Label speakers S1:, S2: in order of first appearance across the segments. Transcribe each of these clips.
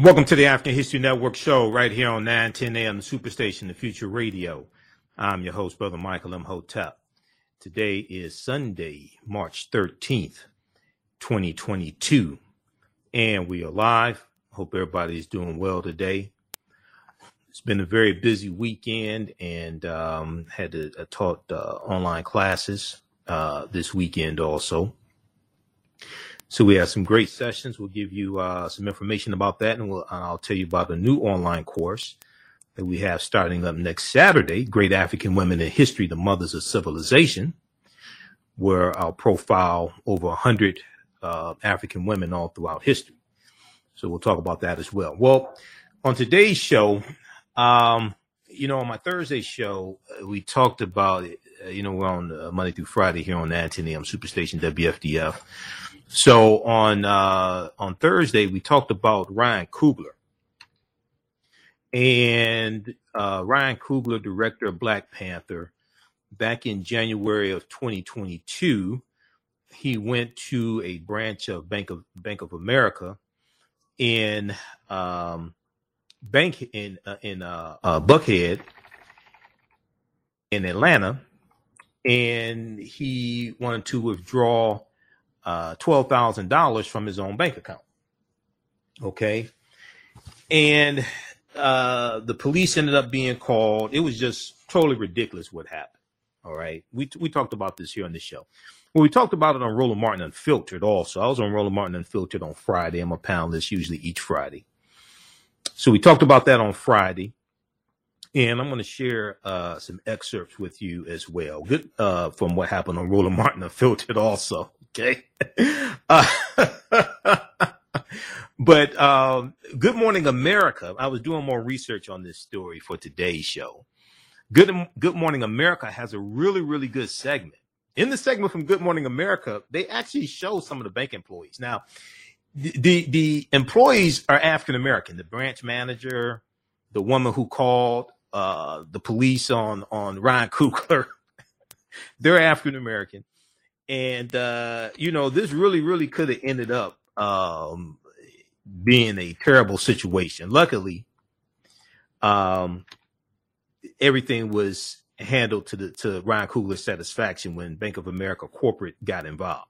S1: Welcome to the African History Network show right here on 910 AM, the Superstation, the Future Radio. I'm your host, Brother Michael Imhotep. Today is Sunday, March 13th, 2022, and we are live. Hope everybody is doing well today. It's been a very busy weekend and um, had to, uh, taught uh, online classes uh, this weekend also. So we have some great sessions. We'll give you uh, some information about that, and we'll, I'll tell you about a new online course that we have starting up next Saturday. Great African Women in History: The Mothers of Civilization, where I'll profile over hundred uh, African women all throughout history. So we'll talk about that as well. Well, on today's show, um, you know, on my Thursday show, we talked about, uh, you know, we're on uh, Monday through Friday here on 910 AM Superstation WFDF. So on uh, on Thursday, we talked about Ryan Coogler. And uh, Ryan Coogler, director of Black Panther, back in January of 2022, he went to a branch of Bank of Bank of America in um, bank in uh, in uh, uh, Buckhead in Atlanta, and he wanted to withdraw uh, twelve thousand dollars from his own bank account. Okay, and uh, the police ended up being called. It was just totally ridiculous what happened. All right, we we talked about this here on the show. Well, we talked about it on Roland Martin Unfiltered also. I was on Roland Martin Unfiltered on Friday. I'm a panelist usually each Friday. So we talked about that on Friday. And I'm going to share uh, some excerpts with you as well. Good uh, from what happened on Roland Martin Unfiltered also. Okay. Uh, but um, Good Morning America. I was doing more research on this story for today's show. Good Good Morning America has a really, really good segment. In the segment from Good Morning America, they actually show some of the bank employees. Now, the the employees are African American. The branch manager, the woman who called uh, the police on on Ryan Coogler, they're African American, and uh, you know this really really could have ended up um, being a terrible situation. Luckily, um, everything was handled to the to Ryan Coogler's satisfaction when Bank of America corporate got involved.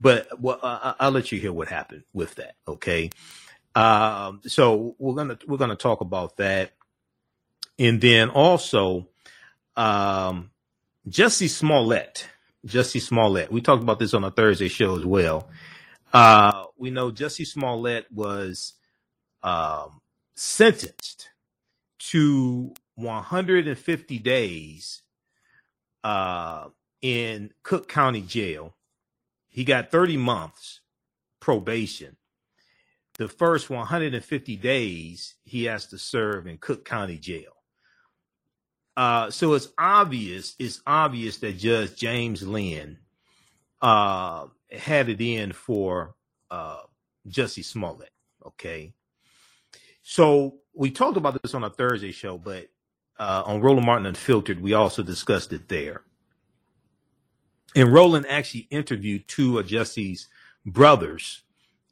S1: But well, uh, I'll let you hear what happened with that. Okay. Um, so we're gonna we're gonna talk about that, and then also um, Jussie Smollett. Jussie Smollett. We talked about this on a Thursday show as well. Uh, we know Jussie Smollett was um, sentenced to 150 days uh, in Cook County Jail he got 30 months probation. The first 150 days he has to serve in Cook County Jail. Uh, so it's obvious, it's obvious that Judge James Linn uh, had it in for uh, Jussie Smollett. Okay. So we talked about this on a Thursday show, but uh, on Roland Martin Unfiltered, we also discussed it there. And Roland actually interviewed two of Jussie's brothers,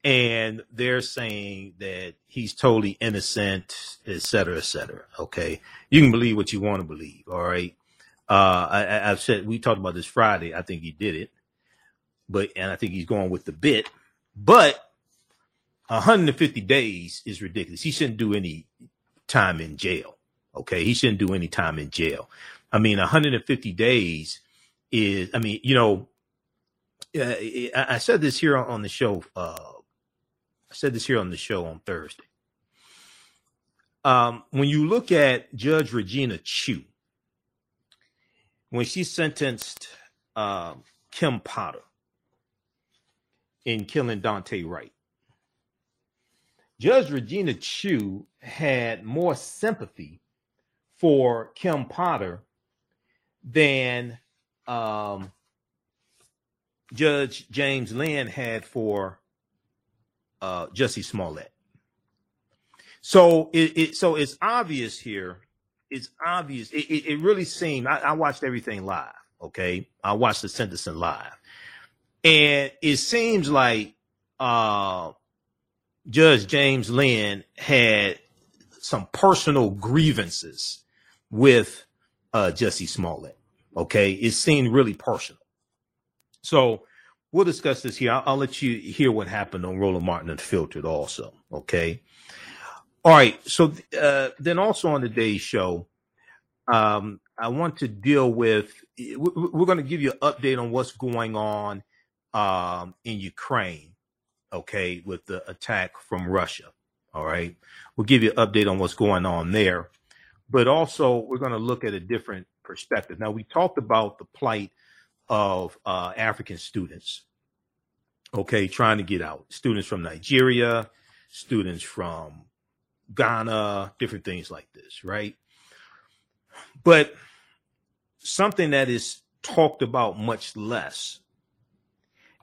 S1: and they're saying that he's totally innocent, et cetera, et cetera. Okay. You can believe what you want to believe. All right. Uh, I, I've said, we talked about this Friday. I think he did it, but, and I think he's going with the bit, but 150 days is ridiculous. He shouldn't do any time in jail. Okay. He shouldn't do any time in jail. I mean, 150 days is, I mean, you know, uh, I said this here on the show. Uh, I said this here on the show on Thursday. Um, when you look at Judge Regina Chu, when she sentenced uh, Kim Potter in killing Daunte Wright, Judge Regina Chu had more sympathy for Kim Potter than um, Judge James Linn had for uh, Jussie Smollett. So it, it, so it's obvious here. It's obvious. It, it, it really seemed. I, I, watched everything live. Okay, I watched the sentencing live, and it seems like uh, Judge James Linn had some personal grievances with uh, Jussie Smollett. Okay, it seemed really personal. So we'll discuss this here. I'll, I'll, let you hear what happened on Roland Martin Unfiltered also. Okay. All right. So uh, then also on today's show, um, I want to deal with, we're going to give you an update on what's going on um, in Ukraine. Okay. With the attack from Russia. All right. We'll give you an update on what's going on there. But also, we're going to look at a different perspective. Now, we talked about the plight of uh, African students, okay, trying to get out. Students from Nigeria, students from Ghana, different things like this, right? But something that is talked about much less,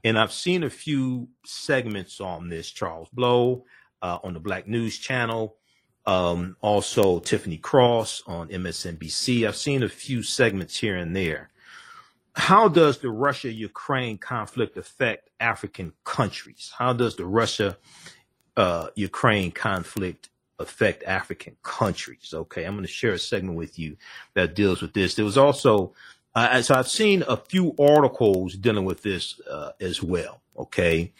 S1: and I've seen a few segments on this, Charles Blow uh, on the Black News Channel, um, also Tiffany Cross on MSNBC. I've seen a few segments here and there how does the Russia Ukraine conflict affect African countries? How does the Russia uh, Ukraine conflict affect African countries? Okay, I'm going to share a segment with you that deals with this. There was also, uh, so I've seen a few articles dealing with this uh, as well. Okay.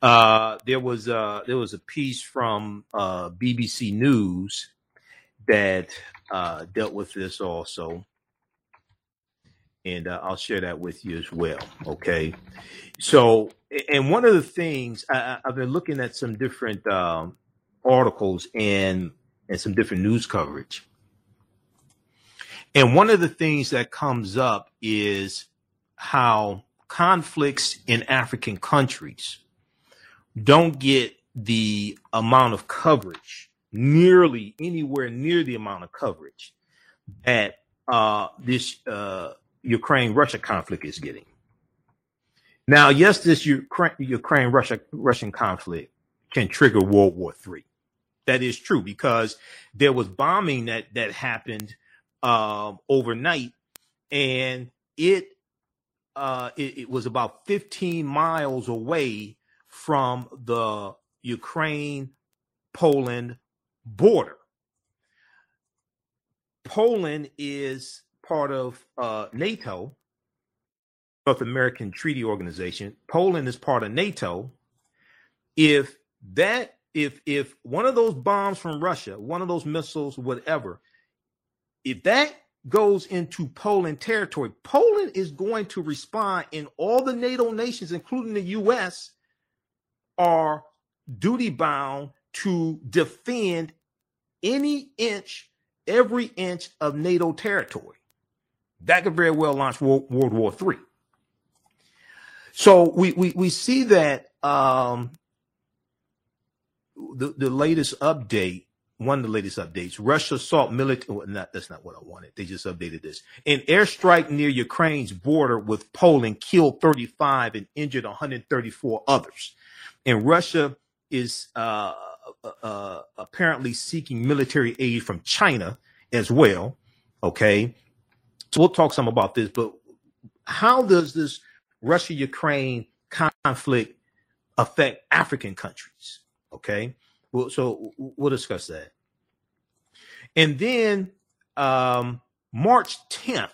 S1: Uh, there was uh, there was a piece from uh, BBC News that dealt with this also and uh, I'll share that with you as well. Okay. So, and one of the things I, have been looking at some different um, articles and and some different news coverage, and one of the things that comes up is how conflicts in African countries don't get the amount of coverage nearly anywhere near the amount of coverage that uh, this uh, Ukraine Russia conflict is getting. Now, yes, this Ukraine Russia Russian conflict can trigger World War III. That is true because there was bombing that that happened uh, overnight, and it, uh, it it was about 15 miles away from the Ukraine Poland border. Poland is part of uh, NATO, North American Treaty Organization. Poland is part of NATO. If that if if one of those bombs from Russia, one of those missiles, whatever, if that goes into Poland territory, Poland is going to respond, and all the NATO nations, including the U.S., are duty bound to defend any inch, every inch of NATO territory that could very well launch World, War III. So we, we, we see that um, the, the latest update, one of the latest updates, Russia assault military, well, not, that's not what I wanted. They just updated this. An airstrike near Ukraine's border with Poland killed 35 and injured 134 others. And Russia is uh, uh, uh, apparently seeking military aid from China as well. Okay. So we'll talk some about this, but how does this Russia Ukraine conflict affect African countries? Okay. Well, so we'll discuss that. And then um, March 10th,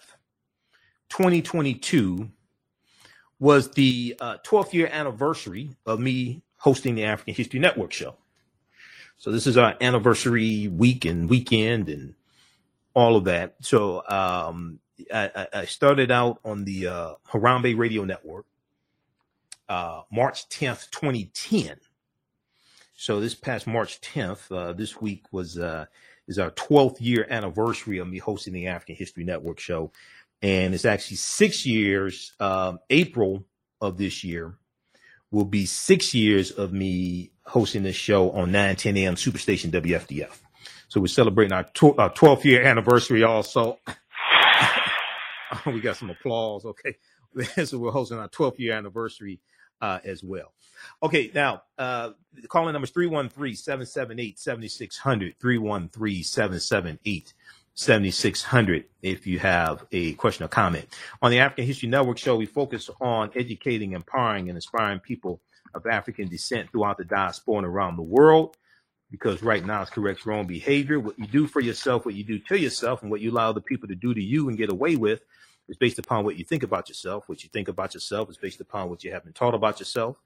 S1: 2022, was the uh, 12th year anniversary of me hosting the African History Network show. So this is our anniversary week and weekend and all of that. So um, I, I started out on the uh, Harambe Radio Network, uh, March 10th, 2010. So this past March 10th, uh, this week was uh, is our 12th year anniversary of me hosting the African History Network show, and it's actually six years. Um, April of this year will be six years of me hosting this show on 910 a.m. Superstation WFDF. So we're celebrating our, tw- our 12th year anniversary also. we got some applause. Okay. so we're hosting our 12th year anniversary uh, as well. Okay. Now, uh, the calling number is 313 778 7600. 313 778 7600 if you have a question or comment. On the African History Network show, we focus on educating, empowering, and inspiring people of African descent throughout the diaspora and around the world. Because right now it's corrects wrong behavior. What you do for yourself, what you do to yourself, and what you allow other people to do to you and get away with is based upon what you think about yourself. What you think about yourself is based upon what you have been taught about yourself.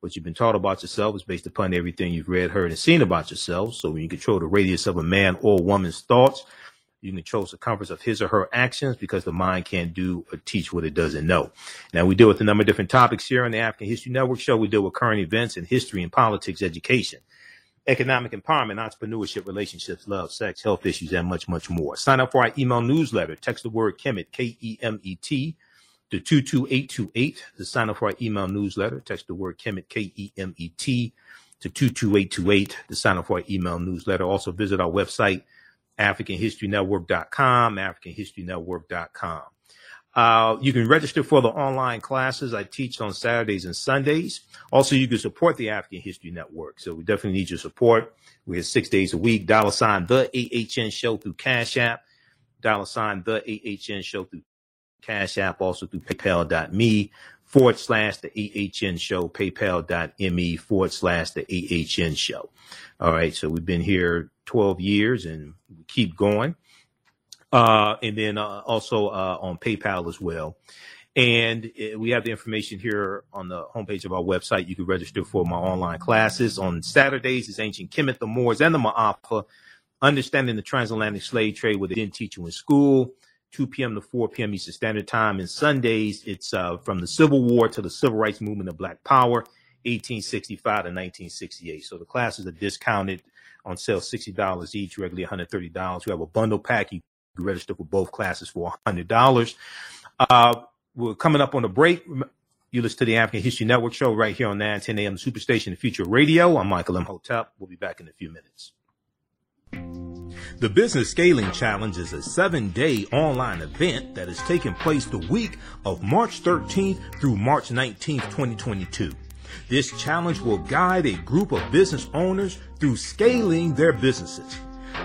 S1: What you've been taught about yourself is based upon everything you've read, heard, and seen about yourself. So when you control the radius of a man or woman's thoughts, you control the circumference of his or her actions because the mind can't do or teach what it doesn't know. Now we deal with a number of different topics here on the African History Network show. We deal with current events and history and politics, education, economic empowerment, entrepreneurship, relationships, love, sex, health issues, and much, much more. Sign up for our email newsletter. Text the word Kemet, K-E-M-E-T, to 22828 to sign up for our email newsletter. Text the word Kemet, K-E-M-E-T, to 22828 to sign up for our email newsletter. Also visit our website, AfricanHistoryNetwork.com, AfricanHistoryNetwork.com. Uh, you can register for the online classes I teach on Saturdays and Sundays. Also, you can support the African History Network. So we definitely need your support. We're here six days a week. Dollar sign the AHN show through Cash App. Dollar sign the AHN show through Cash App, also through paypal.me forward slash the AHN show, paypal.me forward slash the AHN show. All right. So we've been here 12 years and we keep going. Uh, and then uh, also uh, on PayPal as well. And uh, we have the information here on the homepage of our website. You can register for my online classes on Saturdays. It's ancient Kemet, the Moors, and the Ma'afa, understanding the transatlantic slave trade, what they didn't teach you in school. 2 p.m. to 4 p.m. Eastern Standard Time. And Sundays, it's uh, from the Civil War to the Civil Rights Movement of Black Power, 1865 to 1968. So the classes are discounted on sale $60 each, regularly $130. We have a bundle pack. You can register for both classes for $100. Uh, we're coming up on a break. You listen to the African History Network show right here on 910 AM Superstation Future Radio. I'm Michael Imhotep. We'll be back in a few minutes. The Business Scaling Challenge is a seven day online event that is taking place the week of March 13th through March 19th, 2022. This challenge will guide a group of business owners through scaling their businesses.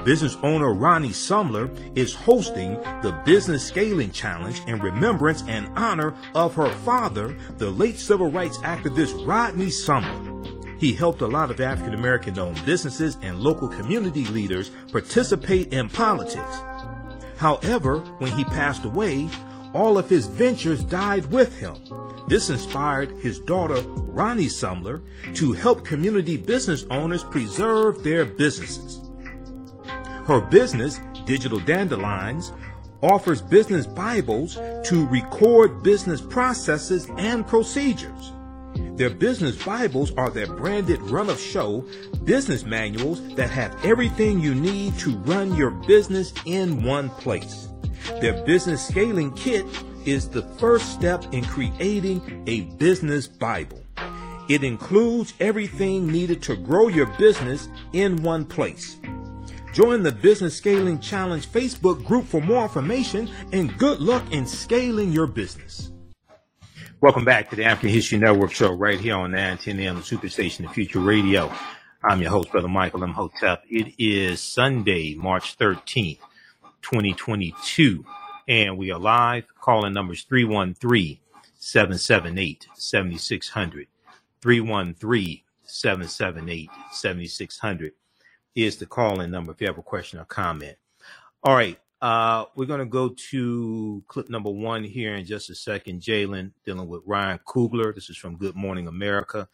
S1: Business owner Ronnie Sumler is hosting the Business Scaling Challenge in remembrance and honor of her father, the late civil rights activist Rodney Sumler. He helped a lot of African American owned businesses and local community leaders participate in politics. However, when he passed away, all of his ventures died with him. This inspired his daughter, Ronnie Sumler, to help community business owners preserve their businesses. Her business, Digital Dandelions, offers business Bibles to record business processes and procedures. Their business Bibles are their branded run of show business manuals that have everything you need to run your business in one place. Their business scaling kit is the first step in creating a business Bible. It includes everything needed to grow your business in one place. Join the Business Scaling Challenge Facebook group for more information and good luck in scaling your business. Welcome back to the African History Network show right here on 910 AM Superstation, the Future Radio. I'm your host, Brother Michael Imhotep. It is Sunday, March 13th, 2022, and we are live. Calling numbers 313 778 7600. 313 778 7600 is the calling number if you have a question or comment. All right. Uh, we're going to go to clip number one here in just a second. Jalen dealing with Ryan Coogler. This is from Good Morning America.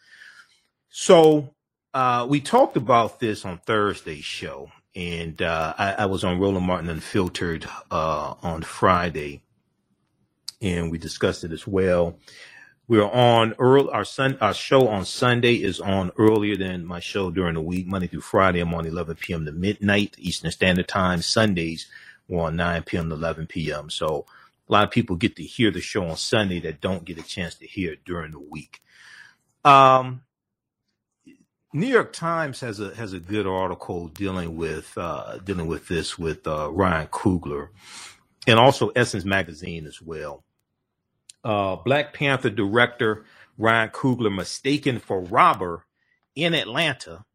S1: So uh, we talked about this on Thursday's show, and uh, I, I, was on Roland Martin Unfiltered uh, on Friday, and we discussed it as well. We're on early. Our sun, our show on Sunday is on earlier than my show during the week, Monday through Friday. I'm on 11 p.m. to midnight Eastern Standard Time. Sundays we're on 9 p.m. to 11 p.m. So a lot of people get to hear the show on Sunday that don't get a chance to hear it during the week. Um, New York Times has a has a good article dealing with uh, dealing with this with uh, Ryan Coogler, and also Essence Magazine as well. Uh, Black Panther director Ryan Coogler mistaken for robber in Atlanta.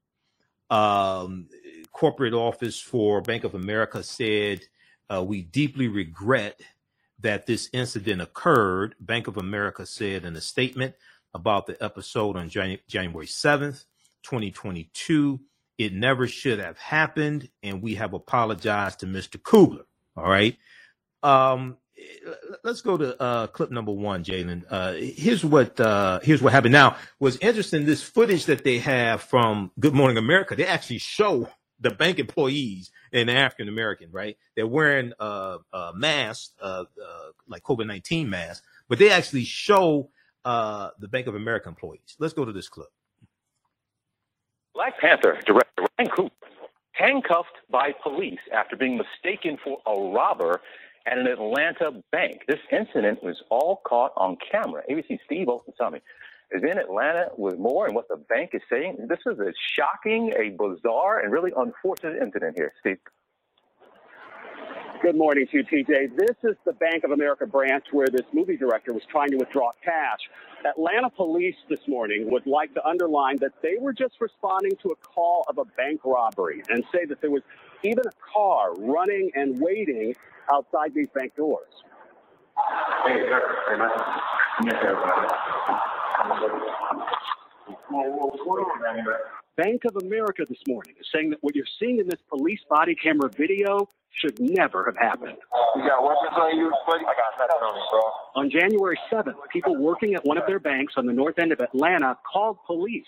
S1: Um, corporate office for Bank of America said uh, we deeply regret that this incident occurred, Bank of America said in a statement. about the episode on Jan- January 7th, 2022. It never should have happened, and we have apologized to Mr. Coogler. All right. Um, let's go to uh, clip number one, Jalen. Uh, here's what uh, here's what happened. Now, what's interesting, this footage that they have from Good Morning America, they actually show the bank employees and African American, right? They're wearing uh, uh masks, uh, like COVID nineteen masks, but they actually show the Bank of America employees. Let's go to this clip.
S2: Black Panther director Ryan Coogler handcuffed by police after being mistaken for a robber at an Atlanta bank. This incident was all caught on camera. ABC Steve Olsen me is in Atlanta with more and what the bank is saying. This is a shocking, a bizarre, and really unfortunate incident here, Steve.
S3: Good morning to you, TJ. This is the Bank of America branch where this movie director was trying to withdraw cash. Atlanta police this morning would like to underline that they were just responding to a call of a bank robbery and say that there was even a car running and waiting outside these bank doors. Hey, Bank of America this morning is saying that what you're seeing in this police body camera video should never have happened.
S4: You got weapons on you, buddy? I got nothing on me, bro.
S3: On January 7th, people working at one of their banks on the north end of Atlanta called police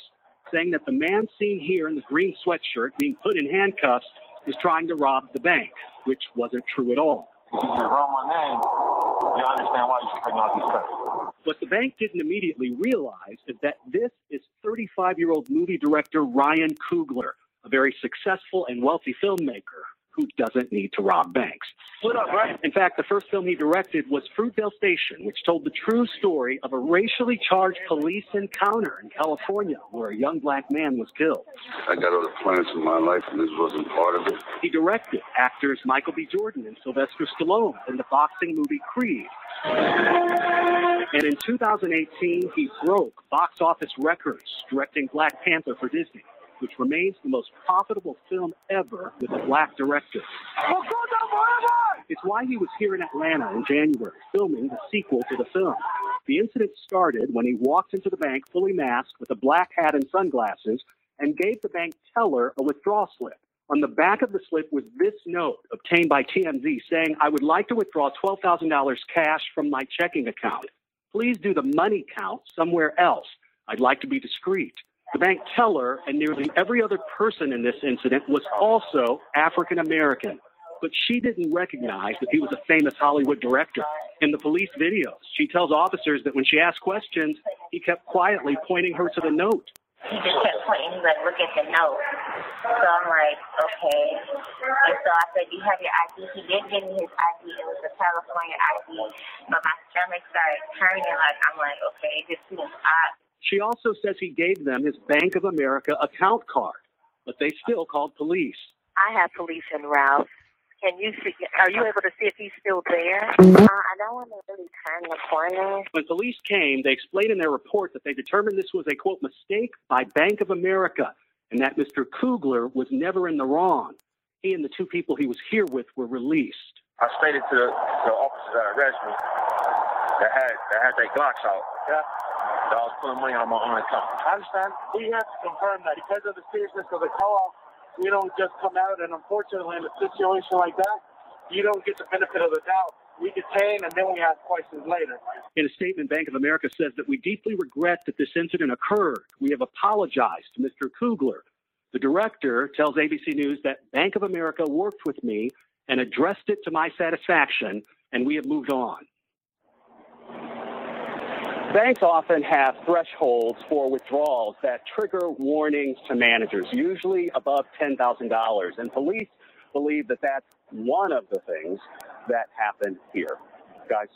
S3: saying that the man seen here in the green sweatshirt being put in handcuffs is trying to rob the bank, which wasn't true at all.
S4: If you name, you understand why you should take out these.
S3: What the bank didn't immediately realize is that this is 35 year old movie director Ryan Coogler, a very successful and wealthy filmmaker who doesn't need to rob banks.
S4: What up, right?
S3: In fact, the first film he directed was Fruitvale Station, which told the true story of a racially charged police encounter in California where a young black man was killed.
S5: I got other plans in my life, and this wasn't part of it.
S3: He directed actors Michael B. Jordan and Sylvester Stallone in the boxing movie Creed. And in 2018, he broke box office records directing Black Panther for Disney which remains the most profitable film ever with a black director. It's why he was here in Atlanta in January, filming the sequel to the film. The incident started when he walked into the bank fully masked with a black hat and sunglasses and gave the bank teller a withdrawal slip. On the back of the slip was this note obtained by TMZ saying, I would like to withdraw $12,000 cash from my checking account. Please do the money count somewhere else. I'd like to be discreet. The bank teller and nearly every other person in this incident was also African American, but she didn't recognize that he was a famous Hollywood director. In the police videos, she tells officers that when she asked questions, he kept quietly pointing her to the note.
S6: He just kept pointing. He's like, look at the note. So I'm like, okay. And so I said, do you have your ID? He did give me his ID. It was a California ID. But my stomach started turning. Like, I'm like, okay, this seems odd.
S3: She also says he gave them his Bank of America account card, but they still called police.
S7: I have police in Ralph. Can you see? Are you able to see if he's still there?
S6: Uh, I don't want to really turn the corner.
S3: When police came, they explained in their report that they determined this was a quote mistake by Bank of America, and that Mr. Coogler was never in the wrong. He and the two people he was here with were released.
S4: I stated to the, the officers that arrested me that had that had their Glocks out. Yeah. I was putting money on my own account.
S8: I understand. We have to confirm that because of the seriousness of the call, we don't just come out and unfortunately in a situation like that, you don't get the benefit of the doubt. We detain and then we ask questions later.
S3: In a statement, Bank of America says that we deeply regret that this incident occurred. We have apologized to Mr. Coogler. The director tells ABC News that Bank of America worked with me and addressed it to my satisfaction, and we have moved on. Banks often have thresholds for withdrawals that trigger warnings to managers, usually above $10,000. And police believe that that's one of the things that happened here. Guys?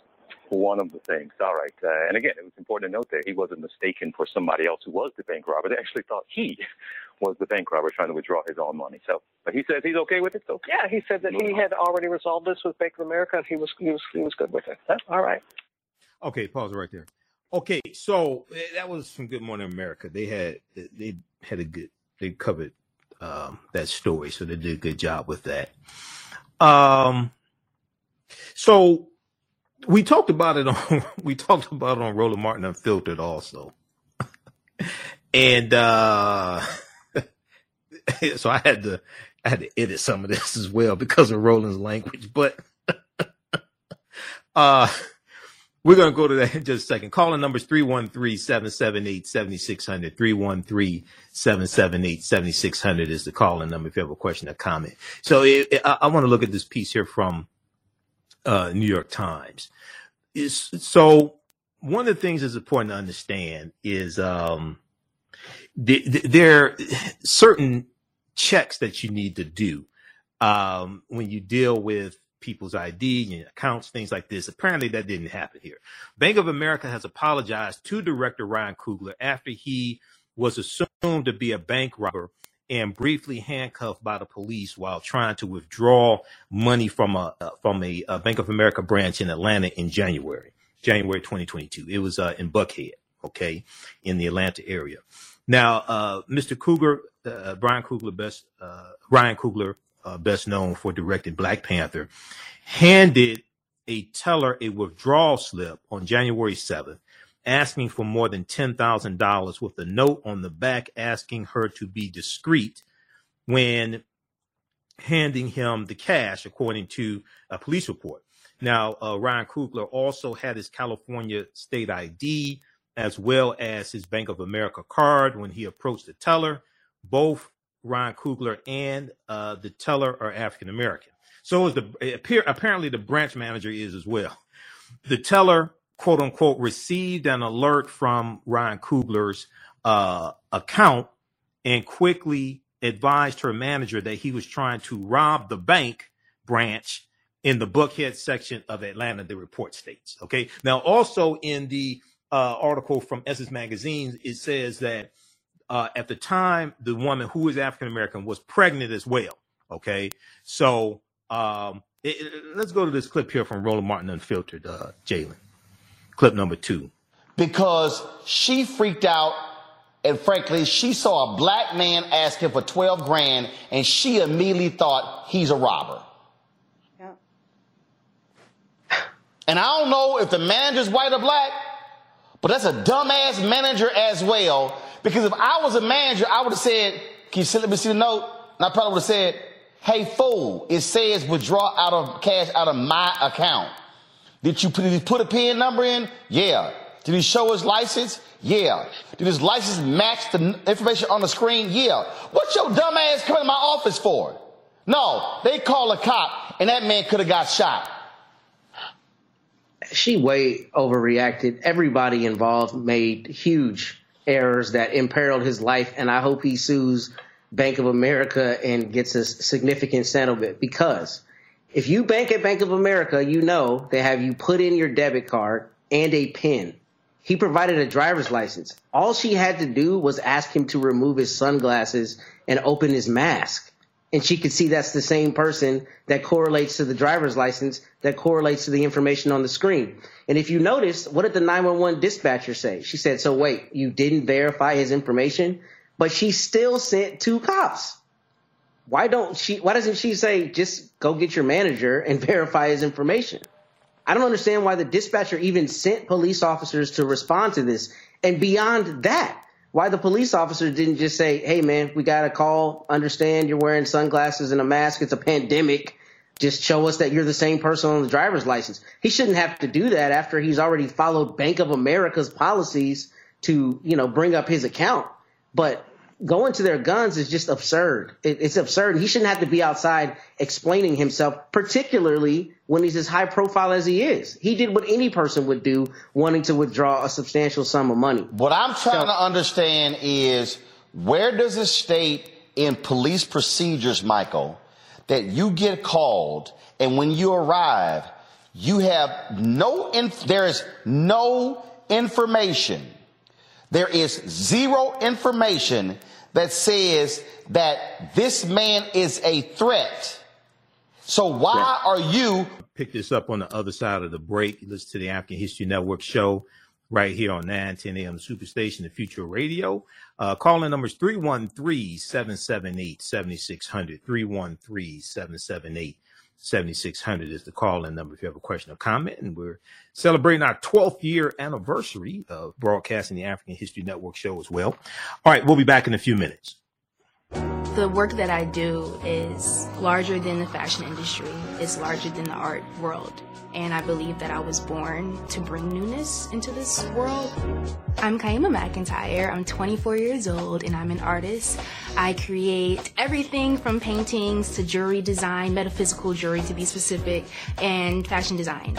S2: One of the things. All right. Uh, and again, it was important to note that he wasn't mistaken for somebody else who was the bank robber. They actually thought he was the bank robber trying to withdraw his own money. So, but he says he's okay with it. So
S9: yeah, he said that he had already resolved this with Bank of America, and he was he was he was good with it. All right.
S1: Okay, pause right there. Okay, so eh, that was from Good Morning America. They had they had a good they covered um, that story, so they did a good job with that. Um, so we talked about it on we talked about it on Roland Martin Unfiltered also. and uh, so I had to I had to edit some of this as well because of Roland's language. But uh, we're going to go to that in just a second. Calling numbers 313-778-7600. 313-778-7600 is the calling number if you have a question or comment. So it, it, I, I want to look at this piece here from uh, New York Times. Is so one of the things that's important to understand is um, the, the, there are certain checks that you need to do um, when you deal with people's ID and accounts, things like this. Apparently, that didn't happen here. Bank of America has apologized to Director Ryan Coogler after he was assumed to be a bank robber and briefly handcuffed by the police while trying to withdraw money from a uh, from a, a, Bank of America branch in Atlanta in January, January 2022. It was uh, in Buckhead, okay, in the Atlanta area. Now, uh, Mr. Coogler, uh, Brian Coogler, best uh, Ryan Coogler, uh, best known for directing Black Panther, handed a teller a withdrawal slip on January 7th, asking for more than $10,000 with a note on the back asking her to be discreet when handing him the cash, according to a police report. Now, uh, Ryan Coogler also had his California state ID as well as his Bank of America card when he approached the teller. Both Ryan Coogler and uh, the teller are African American. So is the appear, apparently the branch manager is as well. The teller, quote unquote, received an alert from Ryan Coogler's uh, account and quickly advised her manager that he was trying to rob the bank branch in the Buckhead section of Atlanta, the report states. Okay. Now, also in the uh, article from Essence Magazine, it says that uh, at the time, the woman who is African American was pregnant as well. Okay, so um, it, it, let's go to this clip here from Roland Martin Unfiltered, uh, Jalen. Clip number two.
S10: Because she freaked out, and frankly, she saw a black man asking for 12 grand, and she immediately thought he's a robber. Yeah. And I don't know if the manager's white or black, but that's a dumbass manager as well because if I was a manager, I would have said, can you see, let me see the note? And I probably would have said, hey fool, it says withdraw out of cash out of my account. Did you put, did put a PIN number in? Yeah. Did he show his license? Yeah. Did his license match the information on the screen? Yeah. What's your dumb ass coming to my office for? No, they call a cop and that man could have got shot.
S11: She way overreacted. Everybody involved made huge errors that imperiled his life, and I hope he sues Bank of America and gets a significant settlement because if you bank at Bank of America, you know they have you put in your debit card and a PIN. He provided a driver's license. All she had to do was ask him to remove his sunglasses and open his mask and she could see that's the same person that correlates to the driver's license that correlates to the information on the screen. And if you notice, what did the 911 dispatcher say? She said, so wait, you didn't verify his information, but she still sent two cops. Why don't she, why doesn't she say, just go get your manager and verify his information? I don't understand why the dispatcher even sent police officers to respond to this. And beyond that, why the police officer didn't just say, hey, man, we got a call. Understand you're wearing sunglasses and a mask. It's a pandemic. Just show us that you're the same person on the driver's license. He shouldn't have to do that after he's already followed Bank of America's policies to, you know, bring up his account. But going to their guns is just absurd. It, it's absurd. He shouldn't have to be outside explaining himself, particularly when he's as high profile as he is. He did what any person would do wanting to withdraw a substantial sum of money.
S10: What I'm trying so, to understand is where does it state in police procedures, Michael, that you get called and when you arrive, you have no, inf- there is no information. There is zero information that says that this man is a threat. So why are you
S1: pick this up on the other side of the break? Listen to the African History Network show right here on 910 AM Superstation, the Future Radio. Uh, calling numbers 313-778-7600, 313-778 7600 is the call in number if you have a question or comment. And we're celebrating our 12th year anniversary of broadcasting the African History Network show as well. All right, we'll be back in a few minutes.
S12: The work that I do is larger than the fashion industry, it's larger than the art world. And I believe that I was born to bring newness into this world. I'm Kyemah McEntyre. I'm 24 years old and I'm an artist. I create everything from paintings to jewelry design, metaphysical jewelry to be specific, and fashion design.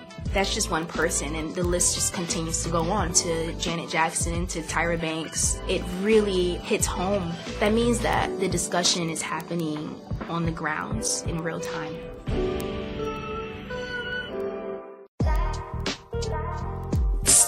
S12: that's just one person and the list just continues to go on to Janet Jackson to Tyra Banks. It really hits home. That means that the discussion is happening on the grounds in real time.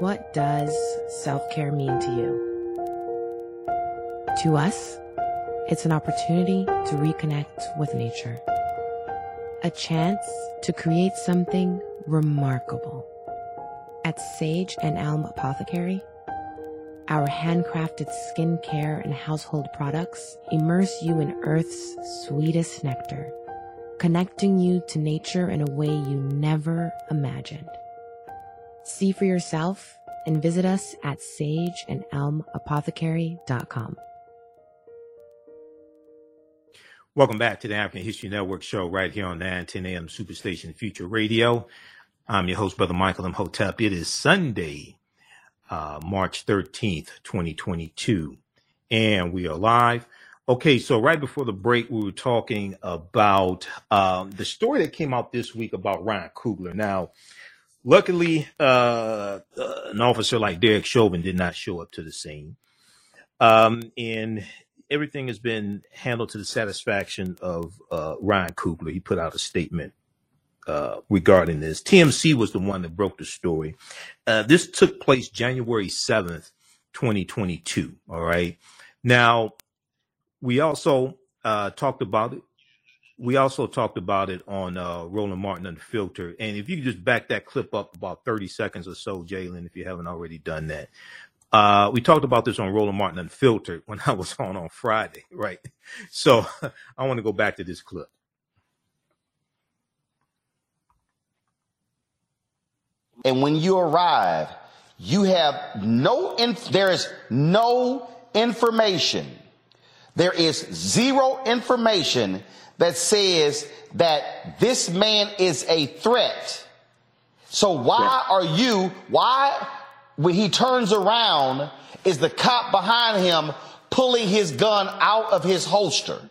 S13: What does self care mean to you? To us, it's an opportunity to reconnect with nature, a chance to create something remarkable. At Sage and Elm Apothecary, our handcrafted skincare and household products immerse you in Earth's sweetest nectar, connecting you to nature in a way you never imagined. See for yourself and visit us at sageandelmapothecary.com.
S1: Welcome back to the African History Network show right here on 910 AM Superstation Future Radio. I'm your host, Brother Michael Imhotep. It is Sunday, uh, March 13th, 2022, and we are live. Okay, so right before the break, we were talking about um, the story that came out this week about Ryan Coogler. Now, Luckily, uh, uh, an officer like Derek Chauvin did not show up to the scene. Um, and everything has been handled to the satisfaction of uh, Ryan Coogler. He put out a statement uh, regarding this. TMZ was the one that broke the story. Uh, this took place January 7th, 2022. All right. Now, we also uh, talked about it we also talked about it on uh, Roland Martin Unfiltered. And if you could just back that clip up about 30 seconds or so, Jalen, if you haven't already done that. Uh, we talked about this on Roland Martin Unfiltered when I was on on Friday, right? So I want to go back to this clip.
S10: And when you arrive, you have no, inf- there is no information. There is zero information that says that this man is a threat. So why are you, why, when he turns around, is the cop behind him pulling his gun out of his holster?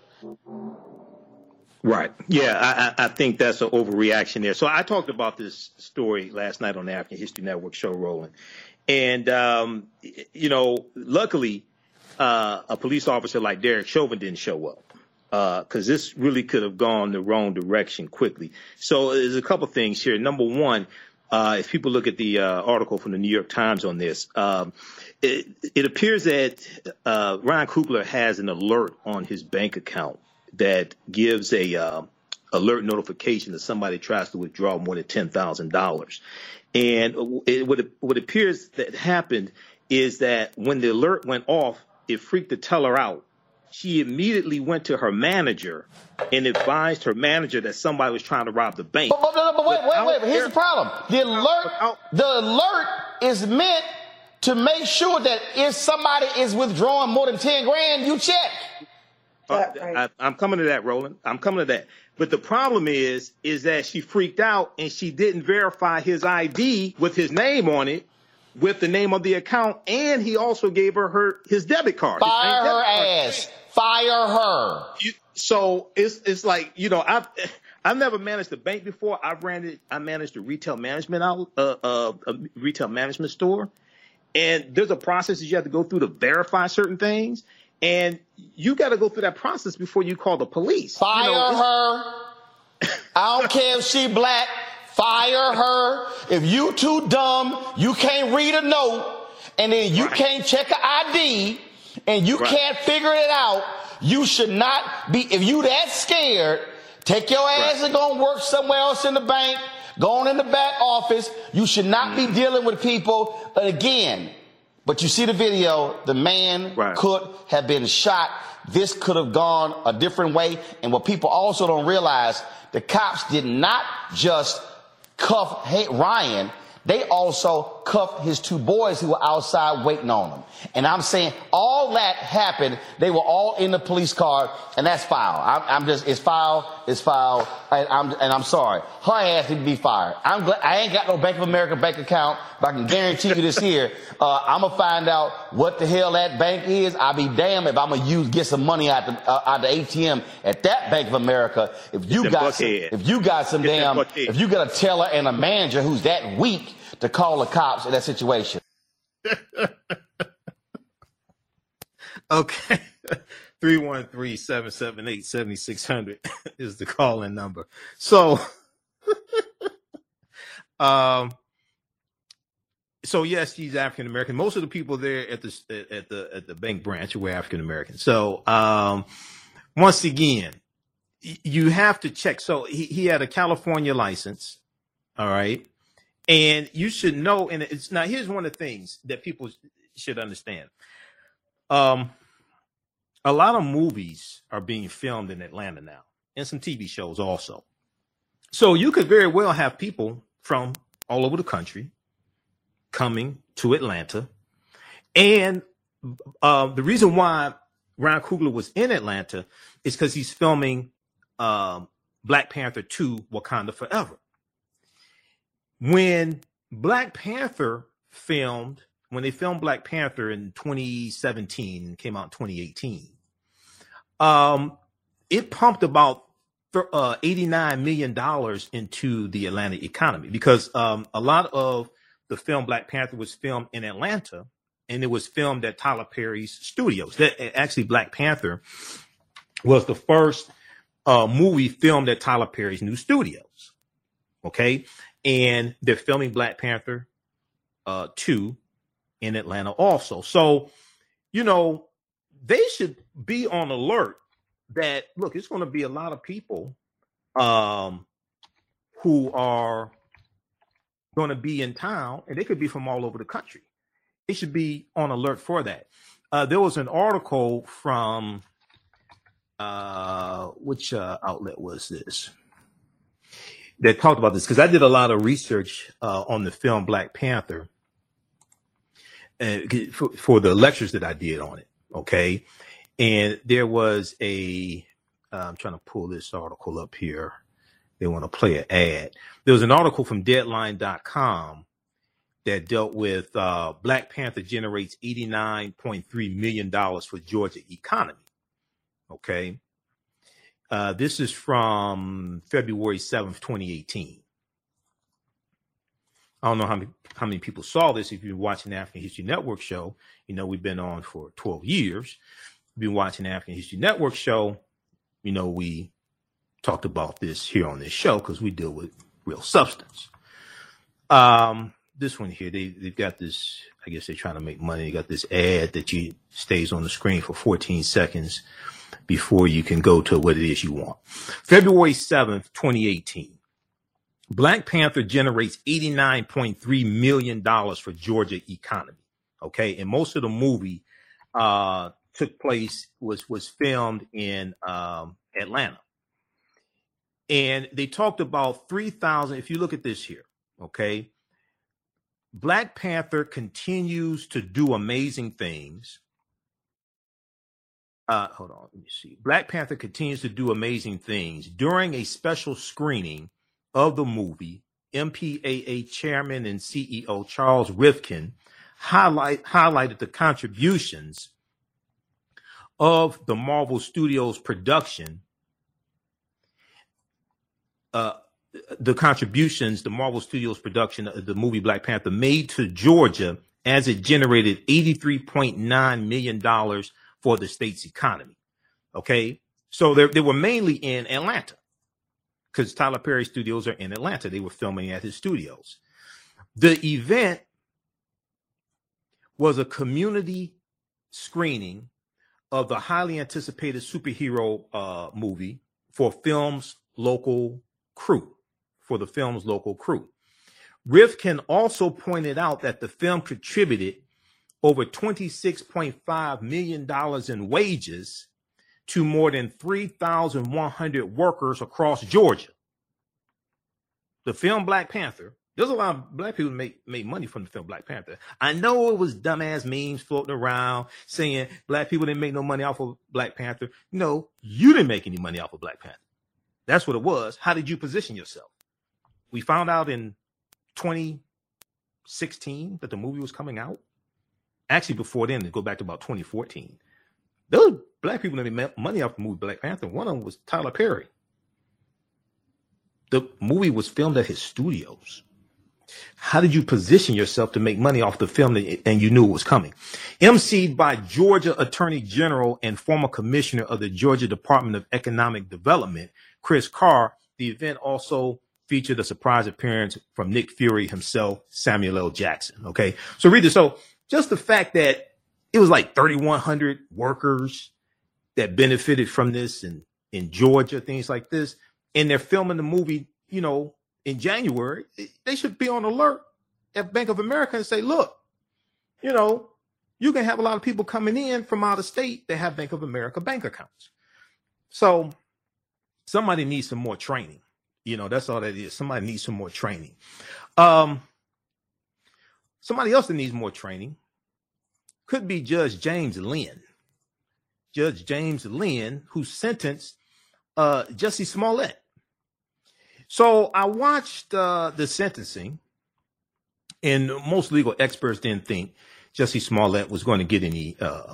S1: Right. Yeah, I, I think that's an overreaction there. So I talked about this story last night on the African History Network show, Roland. And, um, you know, luckily, uh, a police officer like Derek Chauvin didn't show up because uh, this really could have gone the wrong direction quickly. So there's a couple things here. Number one, uh, if people look at the uh, article from the New York Times on this, um, it, it, appears that uh, Ryan Coogler has an alert on his bank account that gives a uh, alert notification that somebody tries to withdraw more than ten thousand dollars. And it, what, what appears that happened is that when the alert went off, it freaked the teller out she immediately went to her manager and advised her manager that somebody was trying to rob the bank.
S10: But, but, but, but wait, wait, wait. But here's the problem. The alert, the alert is meant to make sure that if somebody is withdrawing more than 10 grand, you check.
S1: Uh, I, I'm coming to that, Roland. I'm coming to that. But the problem is, is that she freaked out and she didn't verify his ID with his name on it
S14: with the name of the account, and he also gave her her his debit card. his
S10: Fire her
S14: debit card.
S10: Fire her.
S14: You- so it's it's like you know I've I've never managed a bank before. I've ran it. I managed a retail management out uh, uh, a retail management store, and there's a process that you have to go through to verify certain things, and you got to go through that process before you call the police.
S10: Fire
S14: You know,
S10: her. I don't care if she black. Fire her. If you too dumb, you can't read a note, and then you can't check an ID, and you
S14: Right.
S10: can't figure it out, you should not be. If you that scared, take your ass and go and work somewhere else in the bank. Go on in the back office. You should not be mm-hmm. dealing with people But again. But you see the video, the man could have been shot. This could have gone a different way. And what people also don't realize, the cops did not just cuff Ryan. They also cuffed his two boys who were outside waiting on him. And I'm saying all that happened. They were all in the police car, and that's foul. I'm, I'm just, it's foul, it's foul, and I'm, and I'm sorry. Her ass need to be fired. I'm glad, I ain't got no Bank of America bank account, but I can guarantee you this here, uh, I'm gonna find out what the hell that bank is. I'll be damned if I'm gonna use, get some money out the, uh, out the ATM at that Bank of America. If you got some, if you got some damn, if you got a teller and a manager who's that weak to call the cops in that situation.
S1: Okay. 313-778-7600 is the call-in number. So, um, so yes, she's African American. Most of the people there at the at the at the bank branch were African American. So, um, once again, you have to check. So he, he had a California license. All right. And you should know, and it's now here's one of the things that people should understand. Um, a lot of movies are being filmed in Atlanta now, and some TV shows also. So you could very well have people from all over the country coming to Atlanta, and uh, the reason why Ryan Coogler was in Atlanta is because he's filming um, Black Panther 2 Wakanda Forever. When Black Panther filmed, when they filmed Black Panther in 2017 came out in 2018, um, it pumped about uh, 89 million dollars into the Atlanta economy because um, a lot of the film Black Panther was filmed in Atlanta and it was filmed at Tyler Perry's studios. That actually Black Panther was the first uh, movie filmed at Tyler Perry's new studios. Okay, and they're filming Black Panther uh, two in Atlanta also. So, you know, they should be on alert that look, it's going to be a lot of people um, who are going to be in town, and they could be from all over the country. They should be on alert for that. Uh, there was an article from uh, which uh, outlet was this that talked about this because I did a lot of research uh, on the film Black Panther uh, for, for the lectures that I did on it. Okay, and there was a uh, I'm trying to pull this article up here. They want to play an ad. There was an article from Deadline.com that dealt with uh, Black Panther generates 89.3 million dollars for Georgia economy. Okay, uh, this is from February 7th, 2018. I don't know how many how many people saw this. If you're watching the African History Network show, you know we've been on for 12 years. We've been watching the African History Network show. You know we talked about this here on this show because we deal with real substance. Um, this one here, they they've got this. I guess they're trying to make money. They got this ad that you stays on the screen for 14 seconds before you can go to what it is you want. February 7th, 2018. Black Panther generates $89.3 million for Georgia economy. Okay. And most of the movie uh took place was was filmed in um Atlanta. And they talked about 3,000 if you look at this here, okay? Black Panther continues to do amazing things. Uh, hold on, let me see. Black Panther continues to do amazing things during a special screening of the movie MPAA chairman and CEO Charles Rivkin highlight, highlighted the contributions of the Marvel Studios production, uh, the contributions the Marvel Studios production of the movie Black Panther made to Georgia as it generated $83.9 million for the state's economy. Okay. So they were mainly in Atlanta because Tyler Perry studios are in Atlanta. They were filming at his studios. The event was a community screening of the highly anticipated superhero uh, movie for film's local crew, for the film's local crew. Rivkin also pointed out that the film contributed over $26.5 million in wages to more than 3,100 workers across Georgia. The film Black Panther, there's a lot of black people make, make money from the film Black Panther. I know it was dumbass memes floating around saying black people didn't make no money off of Black Panther. No, you didn't make any money off of Black Panther. That's what it was. How did you position yourself? We found out in 2016 that the movie was coming out. Actually, before then, to go back to about 2014. Those black people that made money off the movie Black Panther. One of them was Tyler Perry. The movie was filmed at his studios. How did you position yourself to make money off the film that, and you knew it was coming? MC'd by Georgia Attorney General and former Commissioner of the Georgia Department of Economic Development, Chris Carr, the event also featured a surprise appearance from Nick Fury himself, Samuel L. Jackson. Okay. So read this. So just the fact that it was like 3,100 workers that benefited from this in, in Georgia, things like this. And they're filming the movie, you know, in January. They should be on alert at Bank of America and say, look, you know, you can have a lot of people coming in from out of state that have Bank of America bank accounts. So somebody needs some more training. You know, that's all that is. Somebody needs some more training. Um, somebody else that needs more training could be Judge James Linn. Judge James Linn, who sentenced uh, Jussie Smollett. So I watched uh, the sentencing, and most legal experts didn't think Jussie Smollett was going to get any uh,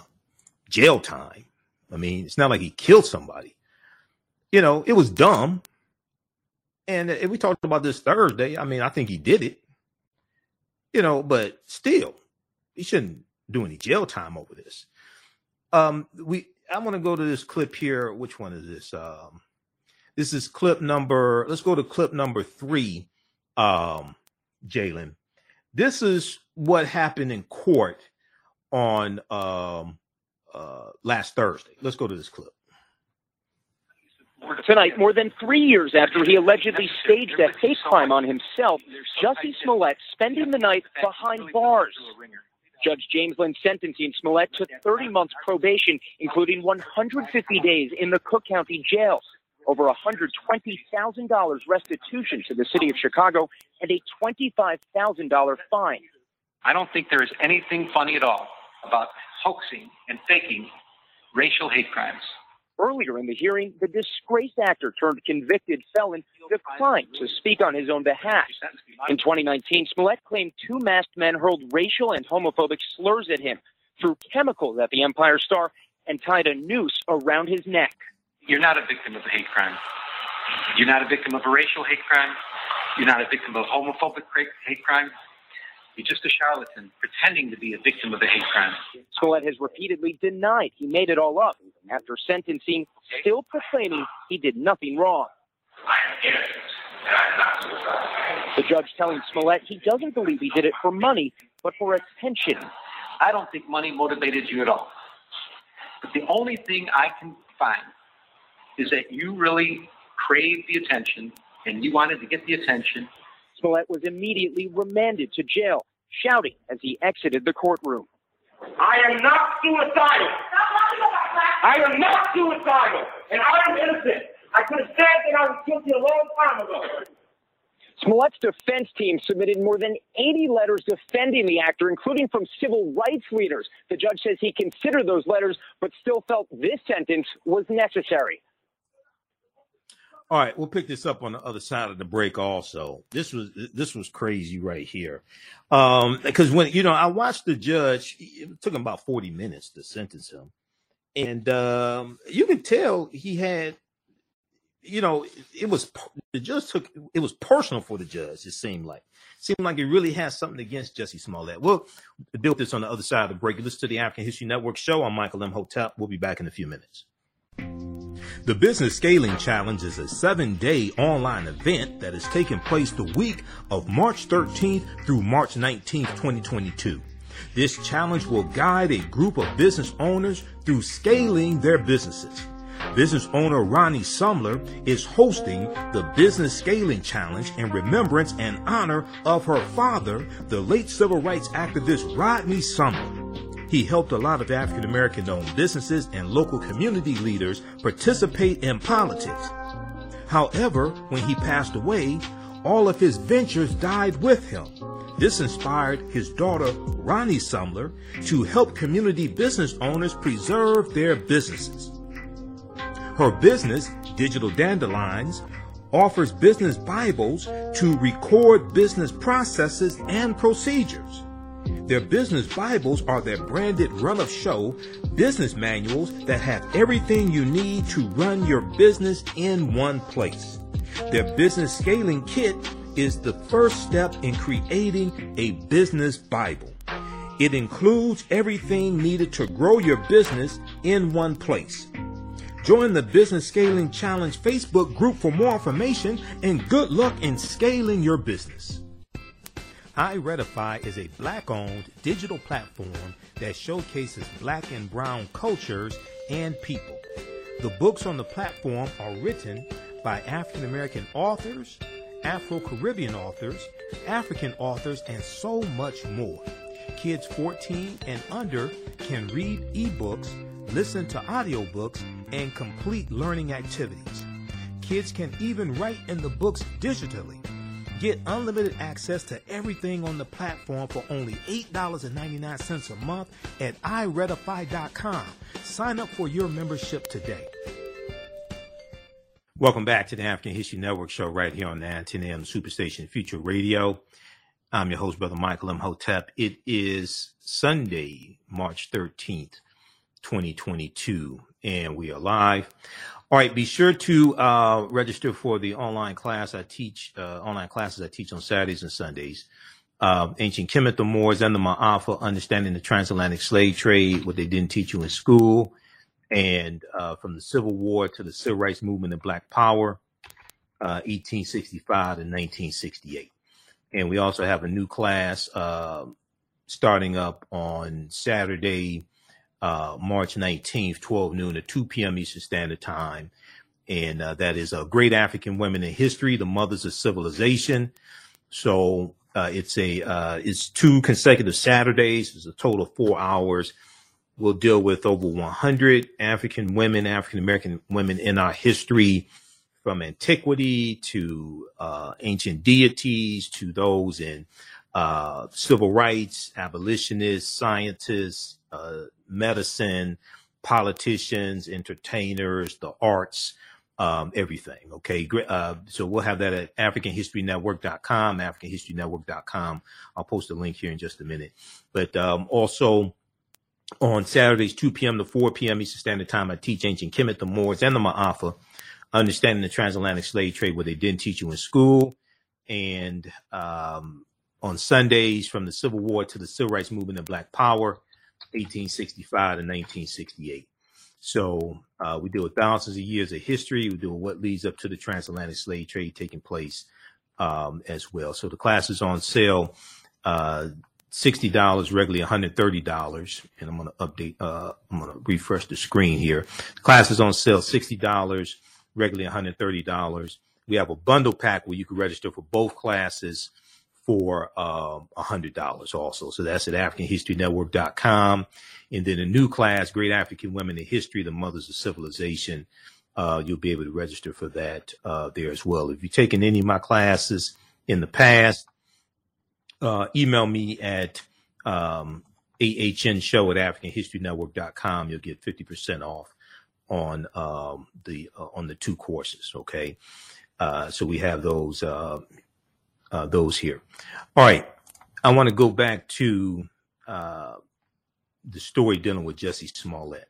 S1: jail time. I mean, it's not like he killed somebody. You know, it was dumb. And we talked about this Thursday. I mean, I think he did it. You know, but still, he shouldn't do any jail time over this. Um, we I want to go to this clip here. Which one is this? Um, this is clip number. Let's go to clip number three. Um, Jalen, this is what happened in court on um uh last Thursday. Let's go to this clip.
S15: Tonight, more than three years after he allegedly staged a hate crime on himself, Jussie Smollett spending the night behind bars. Judge James Linn sentencing Smollett to 30 months probation, including 150 days in the Cook County Jail, over $120,000 restitution to the city of Chicago, and a $25,000 fine.
S16: I don't think there is anything funny at all about hoaxing and faking racial hate crimes.
S15: Earlier in the hearing, the disgraced actor turned convicted felon declined to speak on his own behalf. In 2019, Smollett claimed two masked men hurled racial and homophobic slurs at him, threw chemicals at the Empire Star, and tied a noose around his neck.
S16: You're not a victim of a hate crime. You're not a victim of a racial hate crime. You're not a victim of a homophobic hate crime. You're just a charlatan pretending to be a victim of a hate crime.
S15: Smollett has repeatedly denied he made it all up after sentencing, still proclaiming he did nothing wrong. I am innocent. The judge telling Smollett he doesn't believe he did it for money, but for attention.
S16: I don't think money motivated you at all. But the only thing I can find is that you really craved the attention and you wanted to get the attention.
S15: Smollett was immediately remanded to jail shouting as he exited the courtroom.
S17: I am not suicidal. I am not suicidal, and I am innocent. I could have said that I was guilty a long time ago.
S15: Smollett's defense team submitted more than 80 letters defending the actor, including from civil rights leaders. The judge says he considered those letters, but still felt this sentence was necessary.
S1: All right, we'll pick this up on the other side of the break. Also, this was this was crazy right here, um, because when you know I watched the judge, it took him about forty minutes to sentence him, and um, you can tell he had, you know, it was the judge took it was personal for the judge. It seemed like seemed like he really has something against Jussie Smollett. We'll deal with this on the other side of the break. Listen to the African History Network show. I'm Michael Imhotep. We'll be back in a few minutes. The Business Scaling Challenge is a seven day online event that is taking place the week of March 13th through March 19th, 2022. This challenge will guide a group of business owners through scaling their businesses. Business owner Ronnie Sumler is hosting the Business Scaling Challenge in remembrance and honor of her father, the late civil rights activist Rodney Sumler. He helped a lot of African American owned businesses and local community leaders participate in politics. However, when he passed away, all of his ventures died with him. This inspired his daughter, Ronnie Sumler, to help community business owners preserve their businesses. Her business, Digital Dandelions, offers business Bibles to record business processes and procedures. Their business Bibles are their branded run of show business manuals that have everything you need to run your business in one place. Their business scaling kit is the first step in creating a business Bible. It includes everything needed to grow your business in one place. Join the Business Scaling Challenge Facebook group for more information and good luck in scaling your business. iRedify is a black owned digital platform that showcases black and brown cultures and people. The books on the platform are written by African American authors, Afro Caribbean authors, African authors, and so much more. Kids 14 and under can read ebooks, listen to audiobooks, and complete learning activities. Kids can even write in the books digitally. Get unlimited access to everything on the platform for only $8.99 a month at iRedify.com. Sign up for your membership today. Welcome back to the African History Network show right here on the Antenna AM Superstation Future Radio. I'm your host, Brother Michael Imhotep. It is Sunday, March 13th, 2022, and we are live. All right, be sure to uh, register for the online class I teach, uh, online classes I teach on Saturdays and Sundays. Uh, ancient Kemet, the Moors, and the Ma'afa, understanding the transatlantic slave trade, what they didn't teach you in school, and uh, from the Civil War to the Civil Rights Movement and Black Power, uh, 1865 to 1968. And we also have a new class uh, starting up on Saturday, uh, March 19th, 12 noon to 2 p.m. Eastern Standard Time. And uh, that is uh, Great African Women in History, the Mothers of Civilization. So uh, it's a uh, it's two consecutive Saturdays. It's a total of four hours. We'll deal with over 100 African women, African American women in our history, from antiquity to uh, ancient deities to those in uh, civil rights, abolitionists, scientists, uh, medicine, politicians, entertainers, the arts, um, everything. Okay. Uh, so we'll have that at AfricanHistoryNetwork.com, AfricanHistoryNetwork.com. I'll post a link here in just a minute. But um, also on Saturdays, 2 p.m. to 4 p.m. Eastern Standard Time, I teach ancient Kemet, the Moors, and the Ma'afa, understanding the transatlantic slave trade, what they didn't teach you in school. And um, on Sundays, from the Civil War to the Civil Rights Movement and Black Power, 1865 to 1968. So uh, we deal with thousands of years of history. We deal with what leads up to the transatlantic slave trade taking place um, as well. So the class is on sale, uh, sixty dollars, regularly one hundred thirty dollars. And I'm going to update. Uh, I'm going to refresh the screen here. Class is on sale, sixty dollars, regularly one hundred thirty dollars. We have a bundle pack where you can register for both classes for um, $100 also. So that's at AfricanHistoryNetwork.com. And then a new class, Great African Women in History, the Mothers of Civilization. Uh, you'll be able to register for that uh, there as well. If you've taken any of my classes in the past, uh, email me at um, ahnshow at AfricanHistoryNetwork.com. You'll get 50% off on um, the uh, on the two courses. Okay, uh, so we have those uh, those here. All right, I want to go back to uh, the story dealing with Jussie Smollett.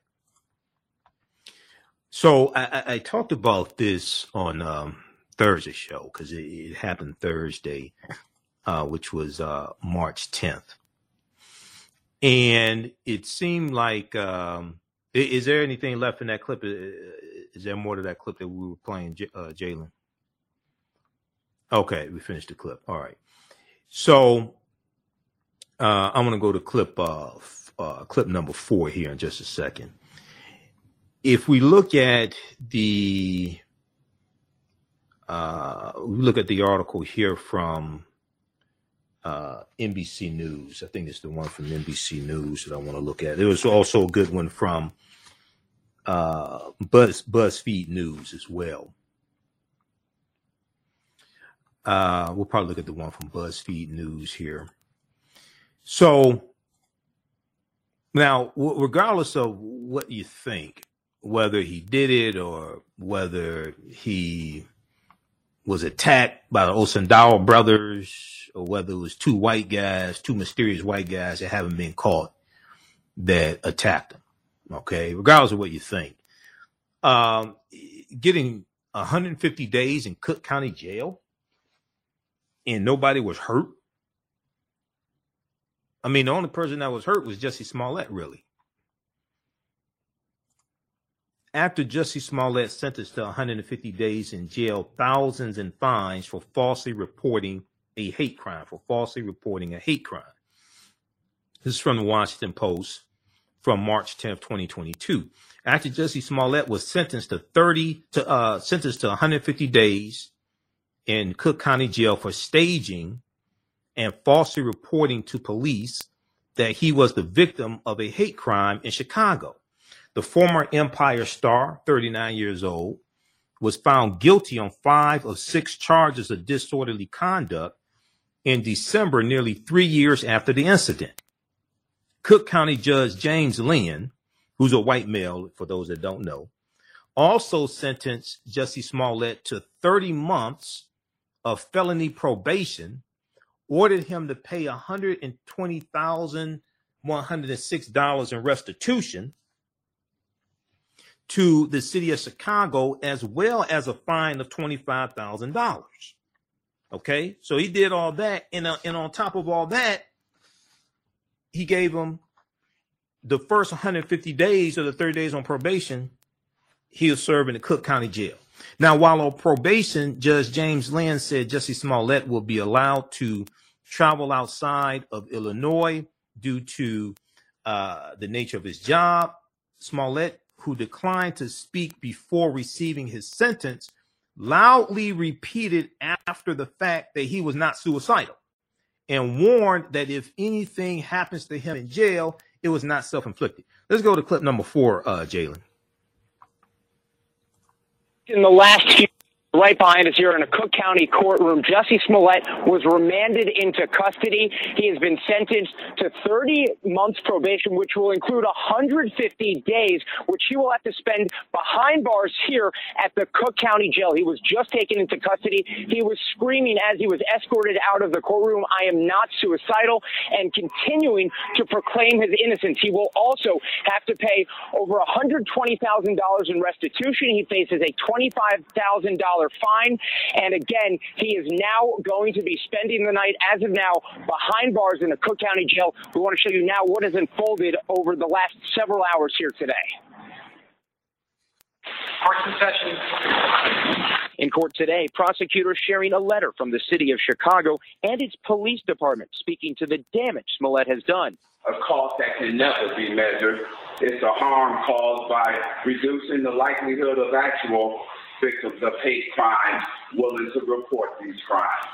S1: So I, I, talked about this on um, Thursday show because it, it happened Thursday, uh, which was uh, March 10th, and it seemed like, um, is, there anything left in that clip? Is there more to that clip that we were playing, uh, Jalen? Okay, we finished the clip. All right. So uh, I'm going to go to clip uh, f- uh, clip number four here in just a second. If we look at the uh, we look at the article here from uh, NBC News. I think it's the one from NBC News that I want to look at. There was also a good one from uh, Buzz BuzzFeed News as well. Uh, we'll probably look at the one from BuzzFeed News here. So now, w- regardless of what you think, whether he did it or whether he was attacked by the Osundairo brothers, or whether it was two white guys, two mysterious white guys that haven't been caught that attacked him. Okay, regardless of what you think, um, getting 150 days in Cook County Jail and nobody was hurt. I mean, the only person that was hurt was Jussie Smollett, really. After Jussie Smollett sentenced to 150 days in jail, thousands in fines for falsely reporting a hate crime, for falsely reporting a hate crime. This is from the Washington Post from March 10th, 2022. After Jussie Smollett was sentenced to 30 to uh sentenced to 150 days in Cook County Jail for staging and falsely reporting to police that he was the victim of a hate crime in Chicago. The former Empire star, 39 years old, was found guilty on five of six charges of disorderly conduct in December, nearly three years after the incident. Cook County Judge James Linn, who's a white male, for those that don't know, also sentenced Jussie Smollett to 30 months of felony probation, ordered him to pay $120,106 in restitution to the city of Chicago, as well as a fine of $25,000. Okay, so he did all that, and, uh, and on top of all that, he gave him the first 150 days or the 30 days on probation. He was serving in the Cook County Jail. Now, while on probation, Judge James Linn said Jussie Smollett will be allowed to travel outside of Illinois due to uh, the nature of his job. Smollett, who declined to speak before receiving his sentence, loudly repeated after the fact that he was not suicidal and warned that if anything happens to him in jail, it was not self inflicted. Let's go to clip number four, uh, Jalen.
S17: In the last few right behind us here in a Cook County courtroom. Jussie Smollett was remanded into custody. He has been sentenced to 30 months probation, which will include 150 days, which he will have to spend behind bars here at the Cook County Jail. He was just taken into custody. He was screaming as he was escorted out of the courtroom, I am not suicidal, and continuing to proclaim his innocence. He will also have to pay over $120,000 in restitution. He faces a $25,000 fine. And again, he is now going to be spending the night, as of now, behind bars in the Cook County Jail. We want to show you now what has unfolded over the last several hours here today.
S16: Court's in session.
S17: In court today, prosecutors sharing a letter from the city of Chicago and its police department speaking to the damage Smollett has done.
S5: A cost that can never be measured. It's a harm caused by reducing the likelihood of actual victims of hate crimes willing to report these crimes.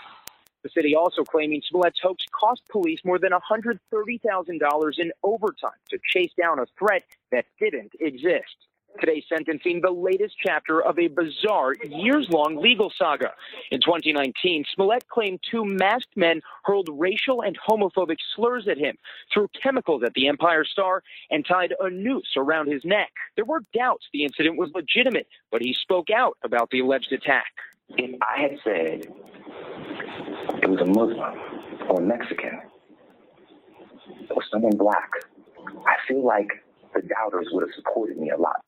S17: The city also claiming Smollett's hoax cost police more than $130,000 in overtime to chase down a threat that didn't exist.
S15: Today sentencing the latest chapter of a bizarre, years long legal saga. In 2019, Smollett claimed two masked men hurled racial and homophobic slurs at him, threw chemicals at the Empire Star, and tied a noose around his neck. There were doubts the incident was legitimate, but he spoke out about the alleged attack.
S18: If I had said it was a Muslim or Mexican or someone black, I feel like the doubters would have supported me a lot.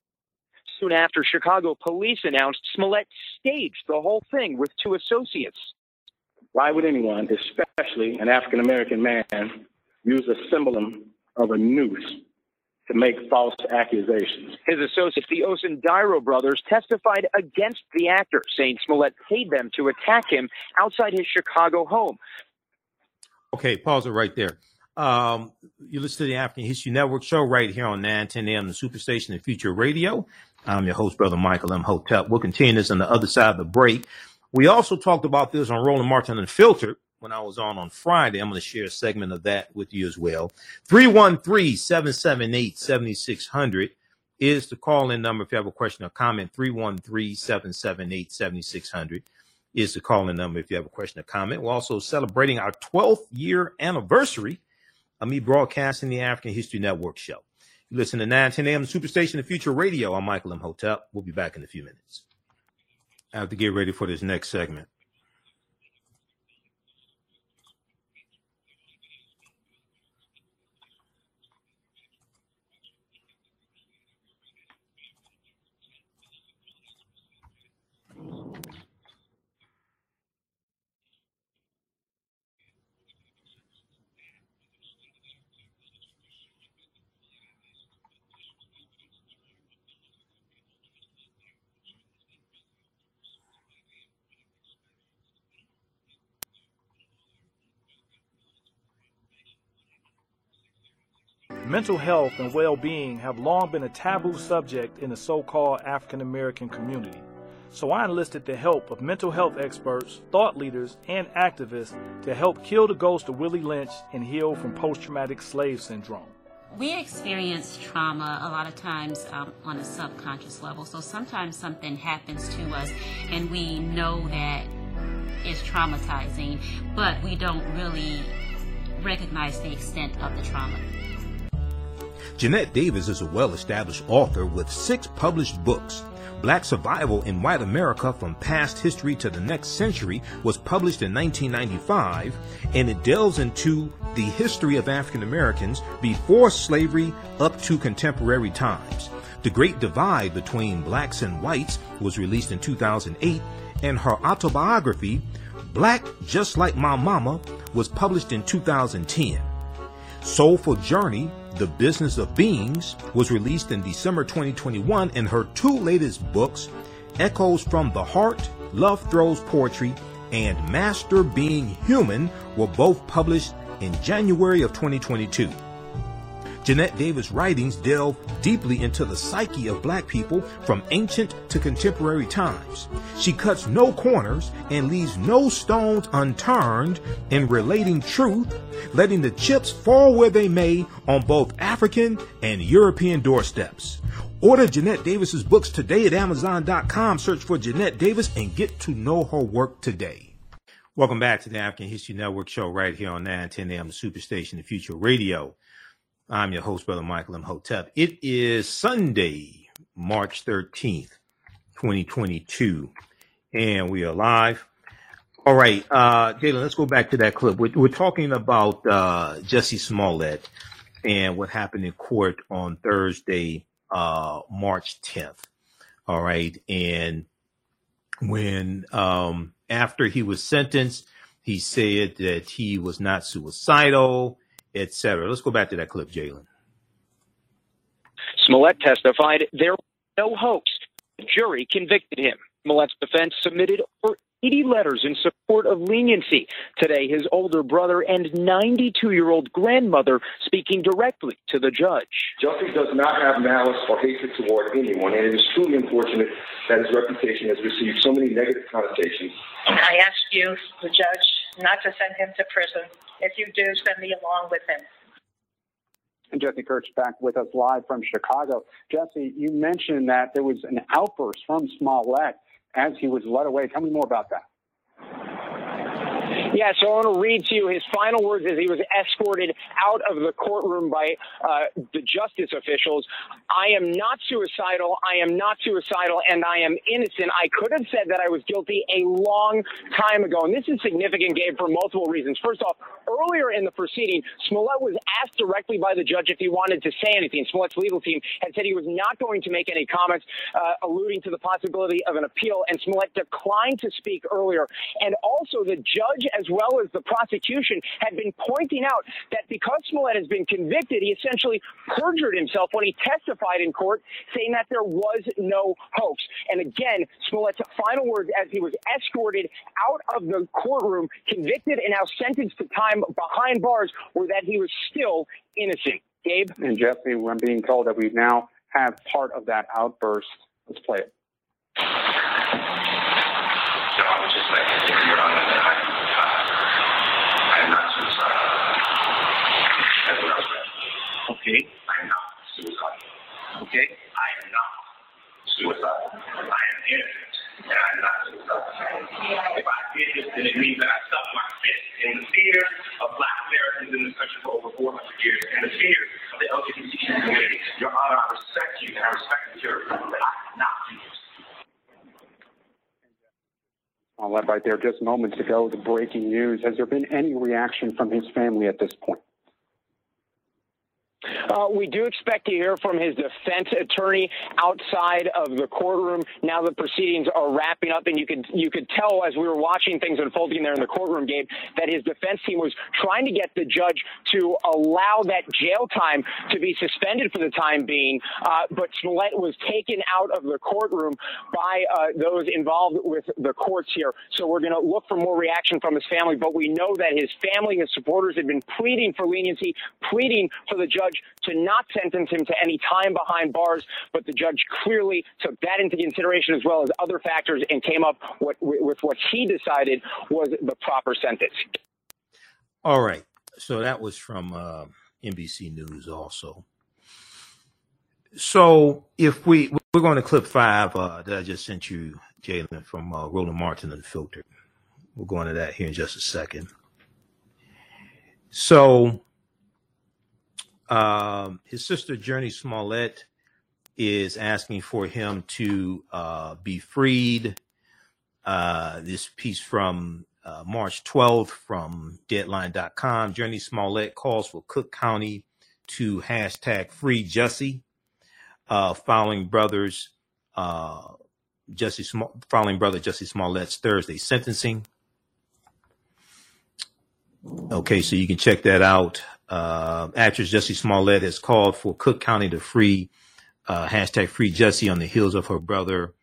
S15: Soon after, Chicago police announced Smollett staged the whole thing with two associates.
S19: Why would anyone, especially an African American man, use a symbol of a noose to make false accusations?
S15: His associates, the Osundairo brothers, testified against the actor, saying Smollett paid them to attack him outside his Chicago home.
S1: Okay, pause it right there. Um, you listen to the African History Network show right here on 910 AM, the Superstation and Future Radio. I'm your host, Brother Michael Imhotep. We'll continue this on the other side of the break. We also talked about this on Roland Martin Unfiltered when I was on on Friday. I'm going to share a segment of that with you as well. 313-778-7600 is the call-in number if you have a question or comment. 313-778-7600 is the call-in number if you have a question or comment. We're also celebrating our 12th year anniversary of me broadcasting the African History Network show. You listen to 910 AM Superstation the Future Radio. I'm Michael Imhotep. We'll be back in a few minutes. I have to get ready for this next segment.
S20: Mental health and well being have long been a taboo subject in the so called African American community. So I enlisted the help of mental health experts, thought leaders, and activists to help kill the ghost of Willie Lynch and heal from post traumatic slave syndrome.
S21: We experience trauma a lot of times um, on a subconscious level. So sometimes something happens to us and we know that it's traumatizing, but we don't really recognize the extent of the trauma.
S1: Jeanette Davis is a well established author with six published books. Black Survival in White America from Past History to the Next Century was published in 1995, and it delves into the history of African Americans before slavery up to contemporary times. The Great Divide Between Blacks and Whites was released in 2008, and her autobiography, Black Just Like My Mama, was published in 2010. Soulful Journey the Business of Beings was released in December 2021, and her two latest books, Echoes from the Heart, Love Throws Poetry, and Master Being Human, were both published in January of 2022. Jeanette Davis' writings delve deeply into the psyche of black people from ancient to contemporary times. She cuts no corners and leaves no stones unturned in relating truth, letting the chips fall where they may on both African and European doorsteps. Order Jeanette Davis's books today at Amazon.com. Search for Jeanette Davis and get to know her work today. Welcome back to the African History Network show right here on 910 AM Superstation, the Future Radio. I'm your host, Brother Michael Imhotep. It is Sunday, March 13th, 2022, and we are live. All right, uh, Jalen, let's go back to that clip. We're, we're talking about uh, Jussie Smollett and what happened in court on Thursday, uh, March 10th. All right, and when um, after he was sentenced, he said that he was not suicidal etc. Let's go back to that clip, Jalen.
S15: Smollett testified there was no hoax. The jury convicted him. Smollett's defense submitted over 80 letters in support of leniency. Today, his older brother and 92 year old grandmother speaking directly to the judge.
S22: Jussie does not have malice or hatred toward anyone, and it is truly unfortunate that his reputation has received so many negative connotations.
S6: I ask you, the judge, not to send him to prison. If you do, send me along with him.
S23: And Jesse Kurtz back with us live from Chicago. Jesse, you mentioned that there was an outburst from Smollett as he was led away. Tell me more about that.
S17: Yeah, so I want to read to you his final words as he was escorted out of the courtroom by uh, the justice officials. I am not suicidal. I am not suicidal, and I am innocent. I could have said that I was guilty a long time ago, and this is significant, Gabe, for multiple reasons. First off, earlier in the proceeding, Smollett was asked directly by the judge if he wanted to say anything. Smollett's legal team had said he was not going to make any comments uh, alluding to the possibility of an appeal, and Smollett declined to speak earlier. And also, the judge, as well as the prosecution, had been pointing out that because Smollett has been convicted, he essentially perjured himself when he testified in court, saying that there was no hoax. And again, Smollett's final words as he was escorted out of the courtroom, convicted and now sentenced to time behind bars, were that he was still innocent. Gabe?
S23: And Jesse, I'm being told that we now have part of that outburst. Let's play it.
S4: So I would just like to say, Your Honor, that I, uh, I am not suicidal. That's what I was saying. Okay. I am not suicidal. Okay. I am not suicidal. I am innocent, and I'm not suicidal. If I did this, then it means that I stuck my fist in the fear of black Americans in this country for over 400 years, and the fear of the LGBTQ community. Your Honor, I respect you, and I respect the jury, but I cannot do this.
S23: Smollett right there just moments ago, the breaking news. Has there been any reaction from his family at this point?
S17: Uh, we do expect to hear from his defense attorney outside of the courtroom. Now the proceedings are wrapping up, and you could you could tell as we were watching things unfolding there in the courtroom, Gabe, that his defense team was trying to get the judge to allow that jail time to be suspended for the time being. Uh, but Smollett was taken out of the courtroom by uh, those involved with the courts here. So we're going to look for more reaction from his family. But we know that his family, his supporters, have been pleading for leniency, pleading for the judge to not sentence him to any time behind bars, but the judge clearly took that into consideration as well as other factors and came up with, with what he decided was the proper sentence.
S1: All right. So that was from uh, NBC News also. So if we we're going to clip five uh, that I just sent you, Jalen, from uh, Roland Martin Unfiltered. We'll go into that here in just a second. So um, his sister Jurnee Smollett is asking for him to uh, be freed. Uh, this piece from uh, March 12th from Deadline.com. Jurnee Smollett calls for Cook County to hashtag free Jussie, uh, following brothers uh, Jussie Sm- following brother Jussie Smollett's Thursday sentencing. Okay, so you can check that out. Uh, actress Jussie Smollett has called for Cook County to free uh, hashtag free Jussie on the heels of her brother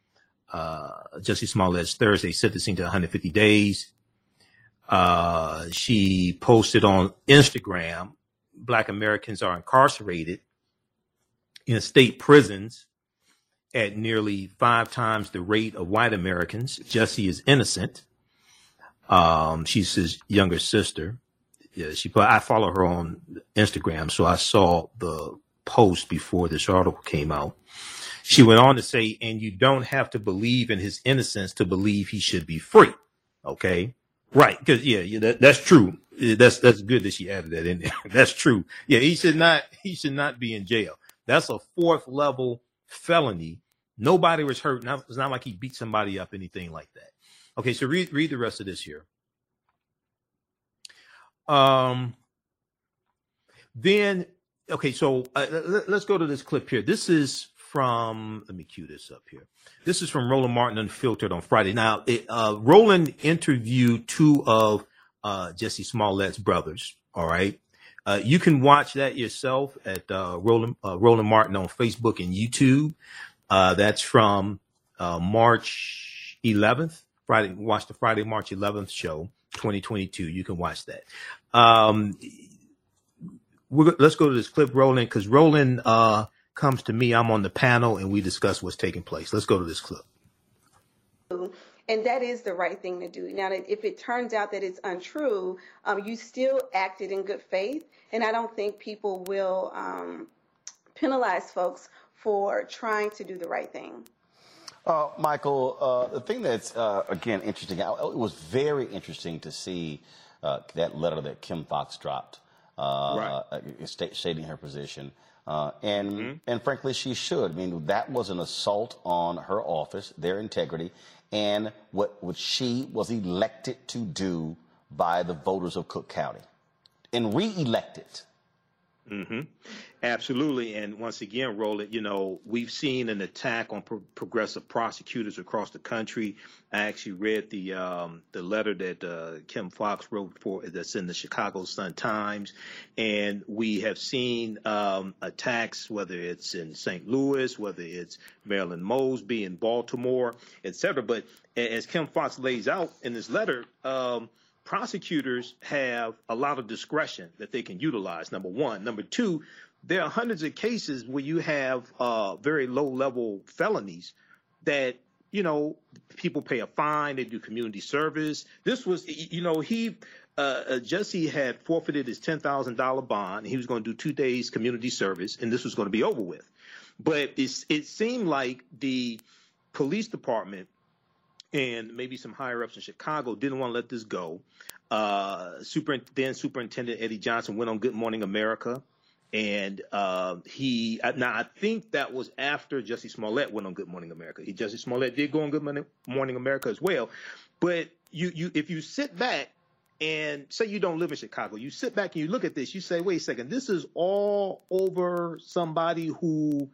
S1: uh, Jussie Smollett's Thursday sentencing to 150 days. Uh, she posted on Instagram, Black Americans are incarcerated in state prisons at nearly five times the rate of white Americans. Jussie is innocent. Um, she's his younger sister. Yeah, she put, I follow her on Instagram, so I saw the post before this article came out. She went on to say, and you don't have to believe in his innocence to believe he should be free. Okay. Right. Cause yeah, yeah that, that's true. That's, that's good that she added that in there. that's true. Yeah. He should not, he should not be in jail. That's a fourth level felony. Nobody was hurt. It's not like he beat somebody up, anything like that. Okay. So read, read the rest of this here. Um, then, okay, so uh, let, us go to this clip here. This is from, let me cue this up here. This is from Roland Martin Unfiltered on Friday. Now, it, uh, Roland interviewed two of uh, Jussie Smollett's brothers. All right. Uh, you can watch that yourself at uh, Roland, uh, Roland Martin on Facebook and YouTube. Uh, that's from uh, March 11th. Friday, watch the Friday, March 11th show. 2022. You can watch that. Um, let's go to this clip, Roland, because Roland uh, comes to me. I'm on the panel and we discuss what's taking place. Let's go to this clip.
S24: And that is the right thing to do. Now, if it turns out that it's untrue, um, you still acted in good faith. And I don't think people will um, penalize folks for trying to do the right thing.
S10: Uh, Michael, uh, the thing that's, uh, again, interesting, it was very interesting to see uh, that letter that Kim Foxx dropped, uh,
S1: Right.
S10: uh, stating her position. Uh, and
S1: Mm-hmm.
S10: and frankly, she should. I mean, that was an assault on her office, their integrity, and what what she was elected to do by the voters of Cook County, and re-elected.
S1: Hmm Absolutely. And once again, Roland, you know, we've seen an attack on pro- progressive prosecutors across the country. I actually read the um, the letter that uh, Kim Foxx wrote for that's in the Chicago Sun Times, and we have seen um, attacks, whether it's in St. Louis, whether it's Marilyn Mosby in Baltimore, et cetera. But as Kim Foxx lays out in this letter, um, prosecutors have a lot of discretion that they can utilize. Number one. Number two, there are hundreds of cases where you have uh, very low level felonies that you know people pay a fine, they do community service. This was, you know, he. Uh, uh, Jussie had forfeited his ten thousand dollar bond. He was going to do two days community service, and this was going to be over with. But it seemed like the police department and maybe some higher ups in Chicago didn't want to let this go. Uh, super, then Superintendent Eddie Johnson went on Good Morning America, and uh, he uh, now I think that was after Jussie Smollett went on Good Morning America. He, Jussie Smollett did go on Good Morning, Morning America as well, but you you if you sit back and say you don't live in Chicago, you sit back and you look at this, you say, wait a second, this is all over somebody who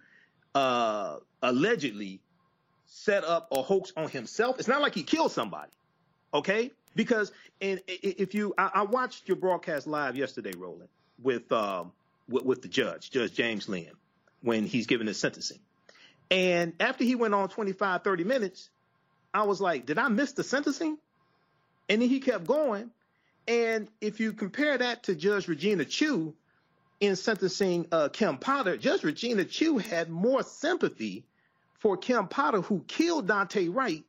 S1: uh, allegedly set up a hoax on himself. It's not like he killed somebody, okay? Because and if you, I, I watched your broadcast live yesterday, Roland, with um with, with the judge, Judge James Linn, when he's giving his sentencing. And after he went on 25, 30 minutes, I was like, did I miss the sentencing? And then he kept going. And if you compare that to Judge Regina Chu in sentencing uh, Kim Potter, Judge Regina Chu had more sympathy for Kim Potter, who killed Daunte Wright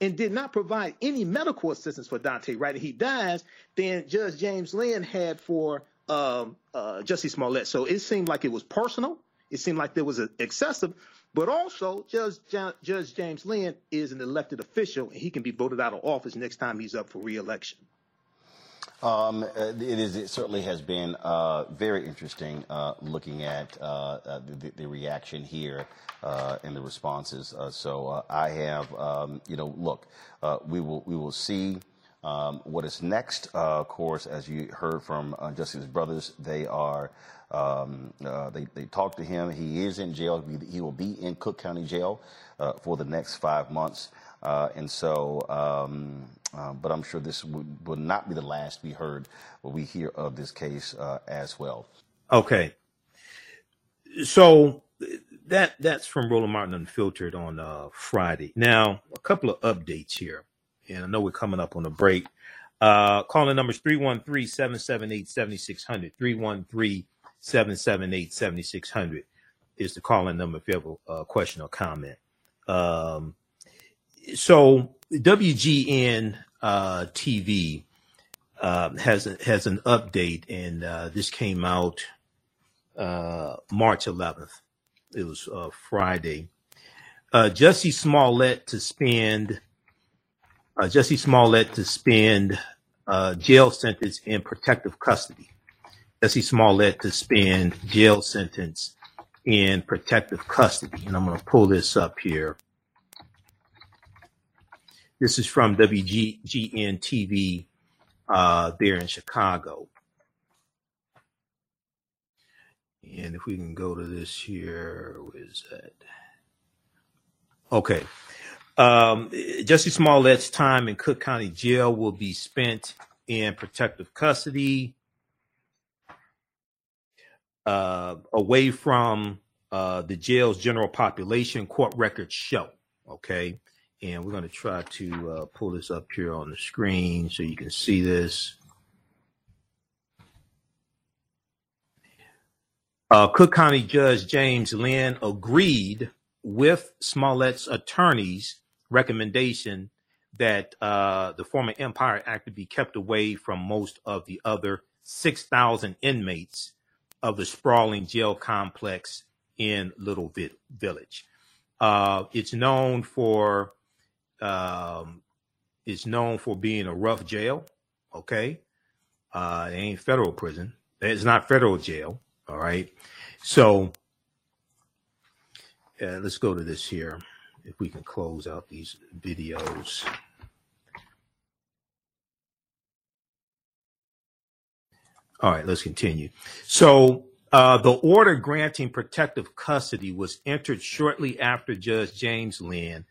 S1: and did not provide any medical assistance for Daunte Wright, and he dies, than Judge James Linn had for um, uh, Jussie Smollett. So it seemed like it was personal. It seemed like there was a excessive, but also Judge Judge James Linn is an elected official, and he can be voted out of office next time he's up for reelection.
S10: Um, uh, it is. It certainly has been uh, very interesting uh, looking at uh, uh, the, the reaction here uh, and the responses. So I have, um, you know, look, we will we will see um, what is next. Of course, as you heard from Jussie's brothers, they are. Um, they they talked to him. He is in jail. He, will be in Cook County Jail for the next five months. And so, um, uh, but I'm sure this would not be the last we heard or we hear of this case uh, as well.
S25: Okay. So that that's from Roland Martin Unfiltered on uh, Friday. Now, a couple of updates here. And I know we're coming up on a break. Uh, calling numbers 313 778 7600. 313 778 7600 is the calling number if you have a, a question or comment. Um, so WGN uh, TV uh, has has an update, and uh, this came out uh, March 11th. It was uh, Friday. Uh, Jussie Smollett to spend Jussie Smollett to spend jail sentence in protective custody. Jussie Smollett to spend jail sentence in protective custody, and I'm going to pull this up here. This is from WGN TV uh, there in Chicago. And if we can go to this here, where is that? Okay. Um, Jussie Smollett's time in Cook County Jail will be spent in protective custody, uh, away from uh, the jail's general population. Court records show. Okay. And we're going to try to uh, pull this up here on the screen so you can see this. Uh, Cook County Judge James Linn agreed with Smollett's attorney's recommendation
S1: that uh, the former Empire Act be kept away from most of the other 6,000 inmates of the sprawling jail complex in Little Village. Uh, it's known for um, it's known for being a rough jail. Okay, uh, it ain't federal prison. It's not federal jail. All right. So uh, let's go to this here. If we can close out these videos. All right, let's continue. So uh, the order granting protective custody was entered shortly after Judge James Linn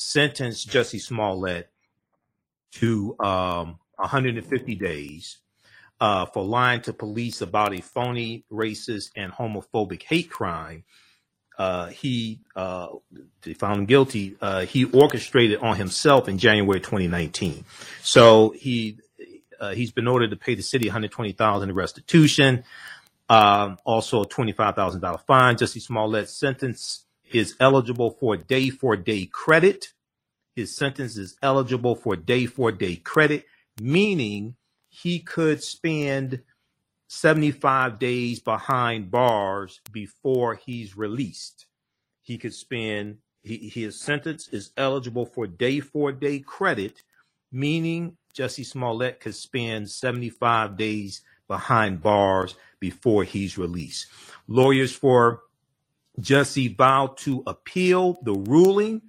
S1: sentenced Jussie Smollett to um, 150 days uh, for lying to police about a phony, racist, and homophobic hate crime. Uh, he uh, found him guilty. Uh, he orchestrated on himself in January 2019. So he uh, he's been ordered to pay the city 120,000 in restitution. Um, also a $25,000 fine. Jussie Smollett's sentence is eligible for day for day credit. His sentence is eligible for day for day credit, meaning he could spend 75 days behind bars before he's released. He could spend, he, his sentence is eligible for day for day credit, meaning Jussie Smollett could spend 75 days behind bars before he's released. Lawyers for Jussie vowed to appeal the ruling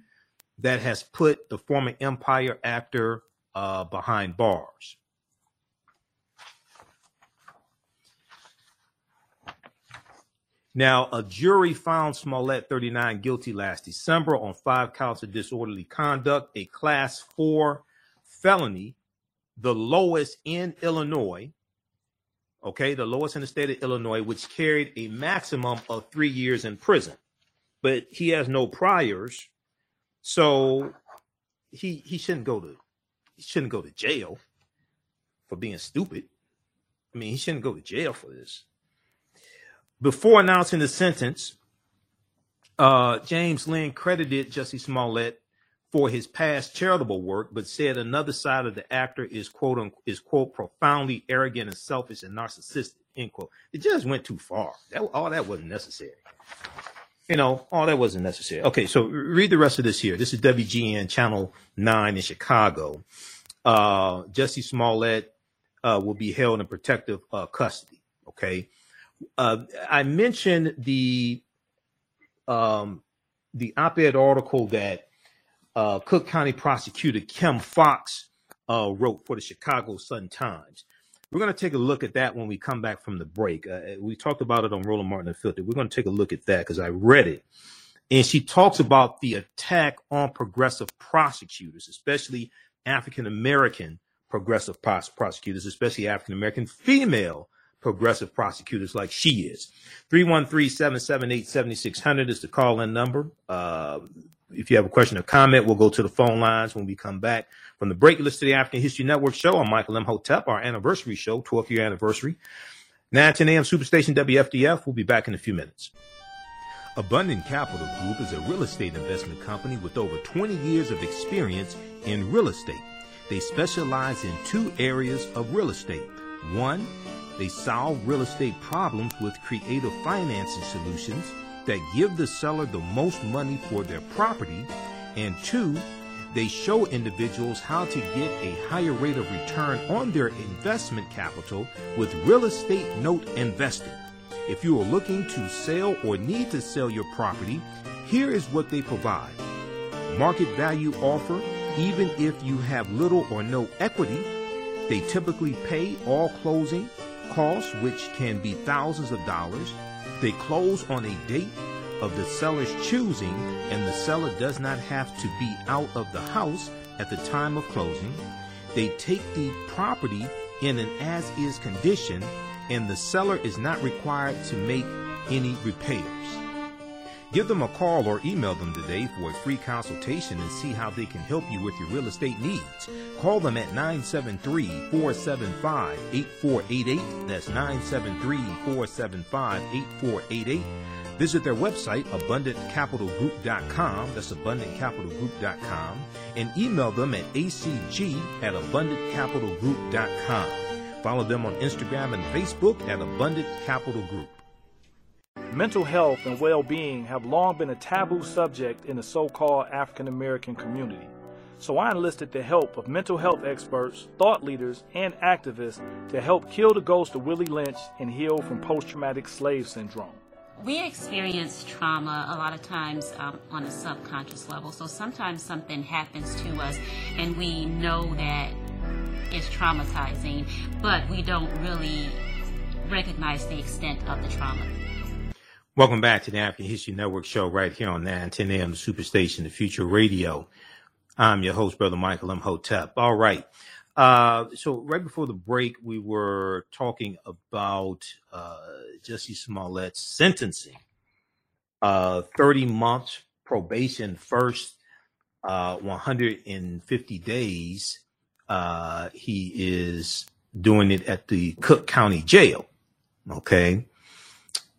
S1: that has put the former Empire actor uh, behind bars. Now, a jury found Smollett 39 guilty last December on five counts of disorderly conduct, a class four felony, the lowest in Illinois. Okay, the lowest in the state of Illinois, which carried a maximum of three years in prison. But he has no priors, so he he shouldn't go to he shouldn't go to jail for being stupid. I mean, he shouldn't go to jail for this. Before announcing the sentence, uh, James Linn credited Jussie Smollett for his past charitable work, but said another side of the actor is quote unquote, is quote profoundly arrogant and selfish and narcissistic. End quote. It just went too far. That, all that wasn't necessary. You know, all that wasn't necessary. Okay, so read the rest of this here. This is WGN Channel Nine in Chicago. Uh, Jussie Smollett uh, will be held in protective uh, custody. Okay, uh, I mentioned the um, the op-ed article that uh, Cook County prosecutor Kim Foxx uh, wrote for the Chicago Sun Times. We're going to take a look at that when we come back from the break. Uh, we talked about it on Roland Martin Unfiltered. We're going to take a look at that because I read it. And she talks about the attack on progressive prosecutors, especially African American progressive pros- prosecutors, especially African American female progressive prosecutors like she is. 313-778-7600 is the call-in number. Uh, if you have a question or comment, we'll go to the phone lines when we come back from the break. Listen to the African History Network show. I'm Michael Imhotep, our anniversary show, 12th year anniversary. 9 10 a.m. Superstation WFDF. We'll be back in a few minutes. Abundant Capital Group is a real estate investment company with over 20 years of experience in real estate. They specialize in two areas of real estate. One, they solve real estate problems with creative financing solutions that give the seller the most money for their property. And two, they show individuals how to get a higher rate of return on their investment capital with real estate note investing. If you are looking to sell or need to sell your property, here is what they provide. Market value offer, even if you have little or no equity. They typically pay all closing costs, which can be thousands of dollars. They close on a date of the seller's choosing, and the seller does not have to be out of the house at the time of closing. They take the property in an as is condition, and the seller is not required to make any repairs. Give them a call or email them today for a free consultation and see how they can help you with your real estate needs. Call them at 973-475-8488. That's 973-475-8488. Visit their website, abundantcapitalgroup.com. That's abundantcapitalgroup.com. And email them at acg at abundantcapitalgroup.com. Follow them on Instagram and Facebook at Abundant Capital Group.
S20: Mental health and well being have long been a taboo subject in the so called African American community. So I enlisted the help of mental health experts, thought leaders, and activists to help kill the ghost of Willie Lynch and heal from post traumatic slave syndrome.
S21: We experience trauma a lot of times um, on a subconscious level. So sometimes something happens to us and we know that it's traumatizing, but we don't really recognize the extent of the trauma.
S1: Welcome back to the African History Network show right here on 910 AM Superstation, the Future Radio. I'm your host, Brother Michael Imhotep. All right. Uh, so right before the break, we were talking about uh, Jussie Smollett's sentencing. Uh, 30 months probation first, uh, 150 days. Uh, he is doing it at the Cook County Jail. Okay.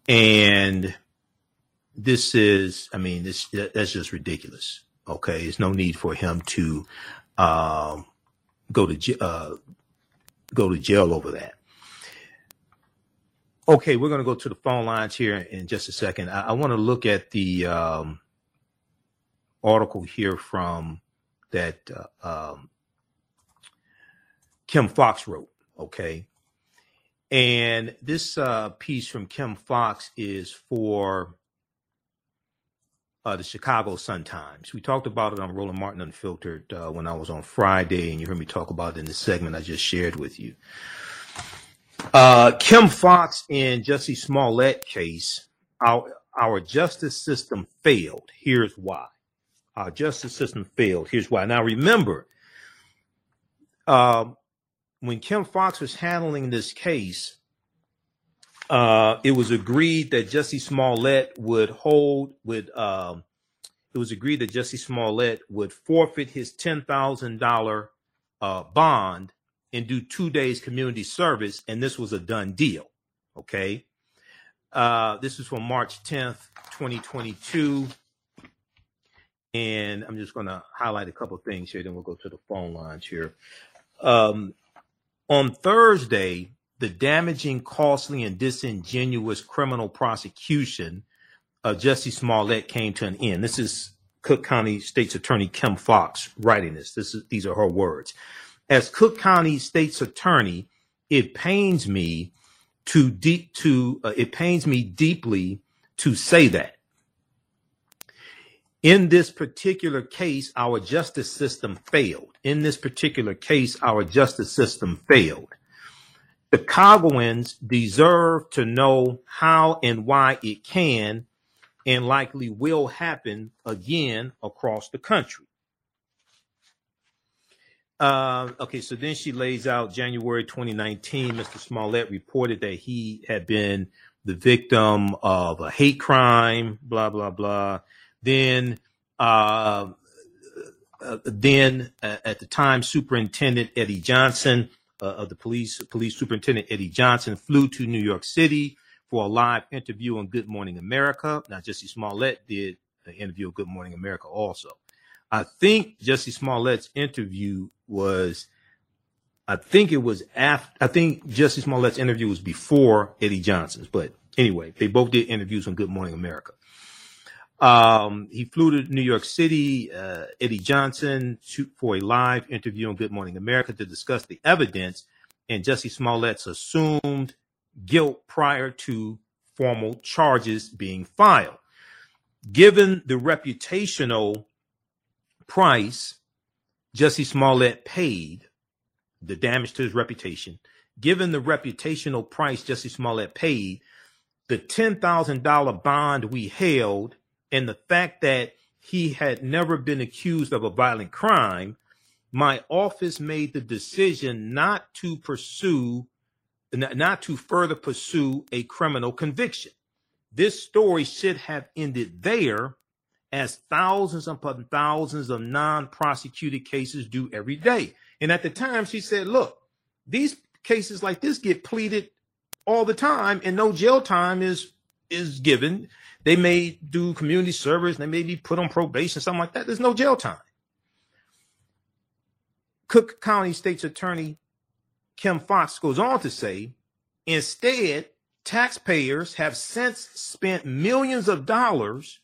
S1: And this is, I mean, this that's just ridiculous. Okay. There's no need for him to um, go to uh, go to jail over that. Okay, we're going to go to the phone lines here in just a second. I, I want to look at the um, article here from that uh, um, Kim Foxx wrote. Okay, and this uh, piece from Kim Foxx is for uh, the Chicago Sun Times. We talked about it on Roland Martin Unfiltered uh, when I was on Friday, and you heard me talk about it in the segment I just shared with you. Uh, Kim Foxx and Jussie Smollett case, our, our justice system failed. Here's why. Our justice system failed. Here's why. Now remember, uh, when Kim Foxx was handling this case, uh, it was agreed that Jussie Smollett would hold would um, it was agreed that Jussie Smollett would forfeit his ten thousand dollar uh, bond and do two days community service, and this was a done deal. Okay, uh, this is from March tenth, twenty twenty two, and I'm just going to highlight a couple things here. Then we'll go to the phone lines here. Um, on Thursday, the damaging, costly, and disingenuous criminal prosecution of Jussie Smollett came to an end. This is Cook County State's Attorney Kim Foxx writing this. This is these are her words. As Cook County State's Attorney, it pains me to deep to uh, it pains me deeply to say that. In this particular case, our justice system failed. In this particular case, our justice system failed. The Chicagoans deserve to know how and why it can and likely will happen again across the country. Uh, okay, so then she lays out January 2019. Mr. Smollett reported that he had been the victim of a hate crime, blah, blah, blah. Then, uh, then uh, at the time, Superintendent Eddie Johnson uh, of the police, police superintendent Eddie Johnson flew to New York City for a live interview on Good Morning America. Now, Jussie Smollett did an interview on Good Morning America also. I think Jussie Smollett's interview was, I think it was after, I think Jussie Smollett's interview was before Eddie Johnson's, but anyway, they both did interviews on Good Morning America. Um, he flew to New York City, uh, Eddie Johnson, for a live interview on Good Morning America to discuss the evidence and Jussie Smollett's assumed guilt prior to formal charges being filed. Given the reputational price Jussie Smollett paid, the damage to his reputation, given the reputational price Jussie Smollett paid, the $10,000 bond we held and the fact that he had never been accused of a violent crime, my office made the decision not to pursue, not to further pursue a criminal conviction. this story should have ended there, as thousands upon thousands of non prosecuted cases do every day. And at the time, she said, Look, these cases like this get pleaded all the time, and no jail time is is given. They may do community service, they may be put on probation, something like that. There's no jail time. Cook County State's Attorney Kim Foxx goes on to say, instead, taxpayers have since spent millions of dollars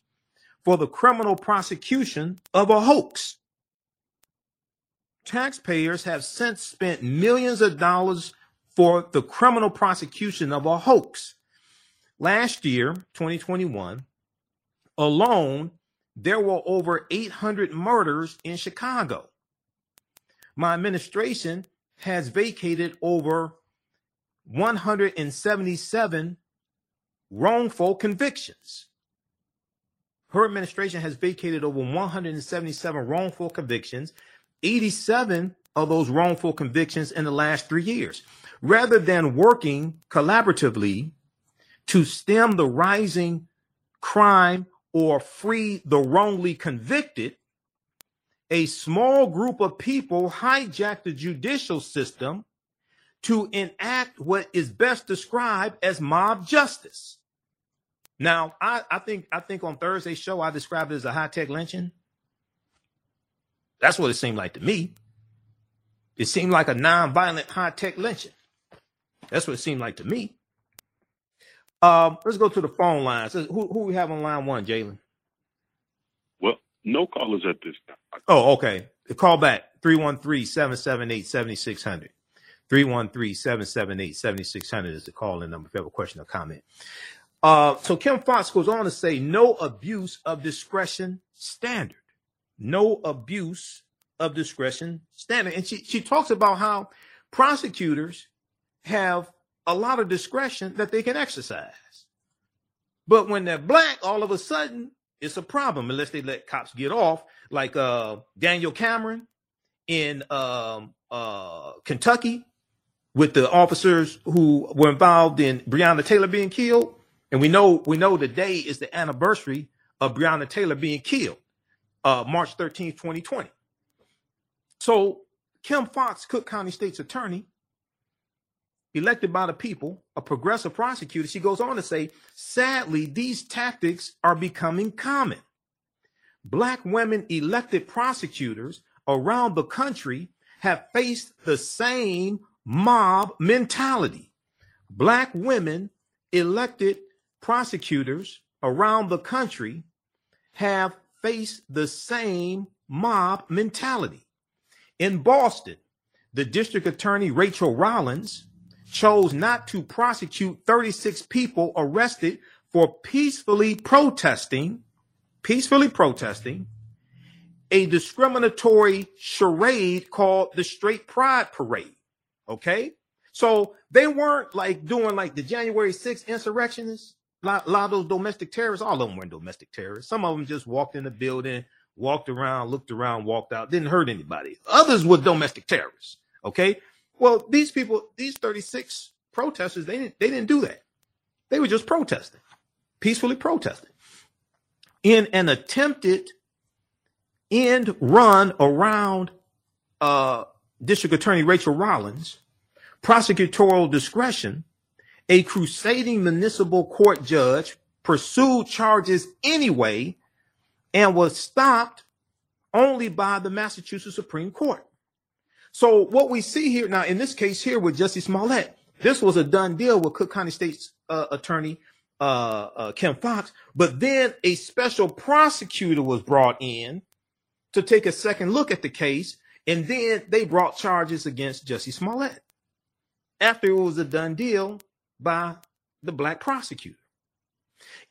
S1: for the criminal prosecution of a hoax. Taxpayers have since spent millions of dollars for the criminal prosecution of a hoax. Last year, 2021, alone, there were over 800 murders in Chicago. My administration has vacated over 177 wrongful convictions. Her administration has vacated over 177 wrongful convictions, 87 of those wrongful convictions in the last three years. Rather than working collaboratively to stem the rising crime or free the wrongly convicted, a small group of people hijacked the judicial system to enact what is best described as mob justice. Now, I, I think I think on Thursday's show I described it as a high-tech lynching. That's what it seemed like to me. It seemed like a non-violent high-tech lynching. That's what it seemed like to me. Um, let's go to the phone lines. Who, who we have on line one, Jalen?
S26: Well, no callers at this time.
S1: Oh, okay. The Call back 313 778 7600. 313 778 7600 is the call in number if you have a question or comment. Uh, so Kim Foxx goes on to say no abuse of discretion standard. No abuse of discretion standard. And she, she talks about how prosecutors have a lot of discretion that they can exercise. But when they're black, all of a sudden, it's a problem unless they let cops get off, like uh, Daniel Cameron in um, uh, Kentucky with the officers who were involved in Breonna Taylor being killed. And we know we know the day is the anniversary of Breonna Taylor being killed, uh, March 13th, 2020. So Kim Foxx, Cook County State's attorney, elected by the people, a progressive prosecutor, she goes on to say, sadly, these tactics are becoming common. Black women elected prosecutors around the country have faced the same mob mentality. Black women elected prosecutors around the country have faced the same mob mentality. In Boston, the district attorney Rachel Rollins chose not to prosecute 36 people arrested for peacefully protesting, peacefully protesting a discriminatory charade called the Straight Pride Parade. Okay. So they weren't like doing like the January 6th insurrectionists. A lot, a lot of those domestic terrorists, all of them weren't domestic terrorists. Some of them just walked in the building, walked around, looked around, walked out, didn't hurt anybody. Others were domestic terrorists. Okay. Well, these people, these 36 protesters, they didn't, they didn't do that. They were just protesting, peacefully protesting in an attempted end run around uh, District Attorney Rachel Rollins, prosecutorial discretion, a crusading municipal court judge pursued charges anyway and was stopped only by the Massachusetts Supreme Court. So what we see here now in this case here with Jussie Smollett, this was a done deal with Cook County State's uh, attorney uh, uh, Kim Foxx, but then a special prosecutor was brought in to take a second look at the case and then they brought charges against Jussie Smollett after it was a done deal by the black prosecutor.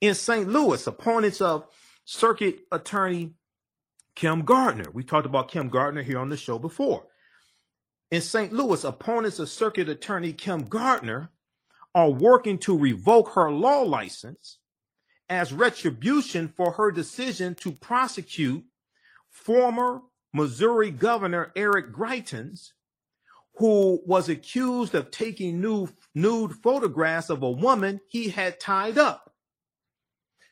S1: In St. Louis, opponents of Circuit Attorney Kim Gardner, we talked about Kim Gardner here on the show before. In St. Louis, opponents of Circuit Attorney Kim Gardner are working to revoke her law license as retribution for her decision to prosecute former Missouri Governor Eric Greitens, who was accused of taking nude, nude photographs of a woman he had tied up.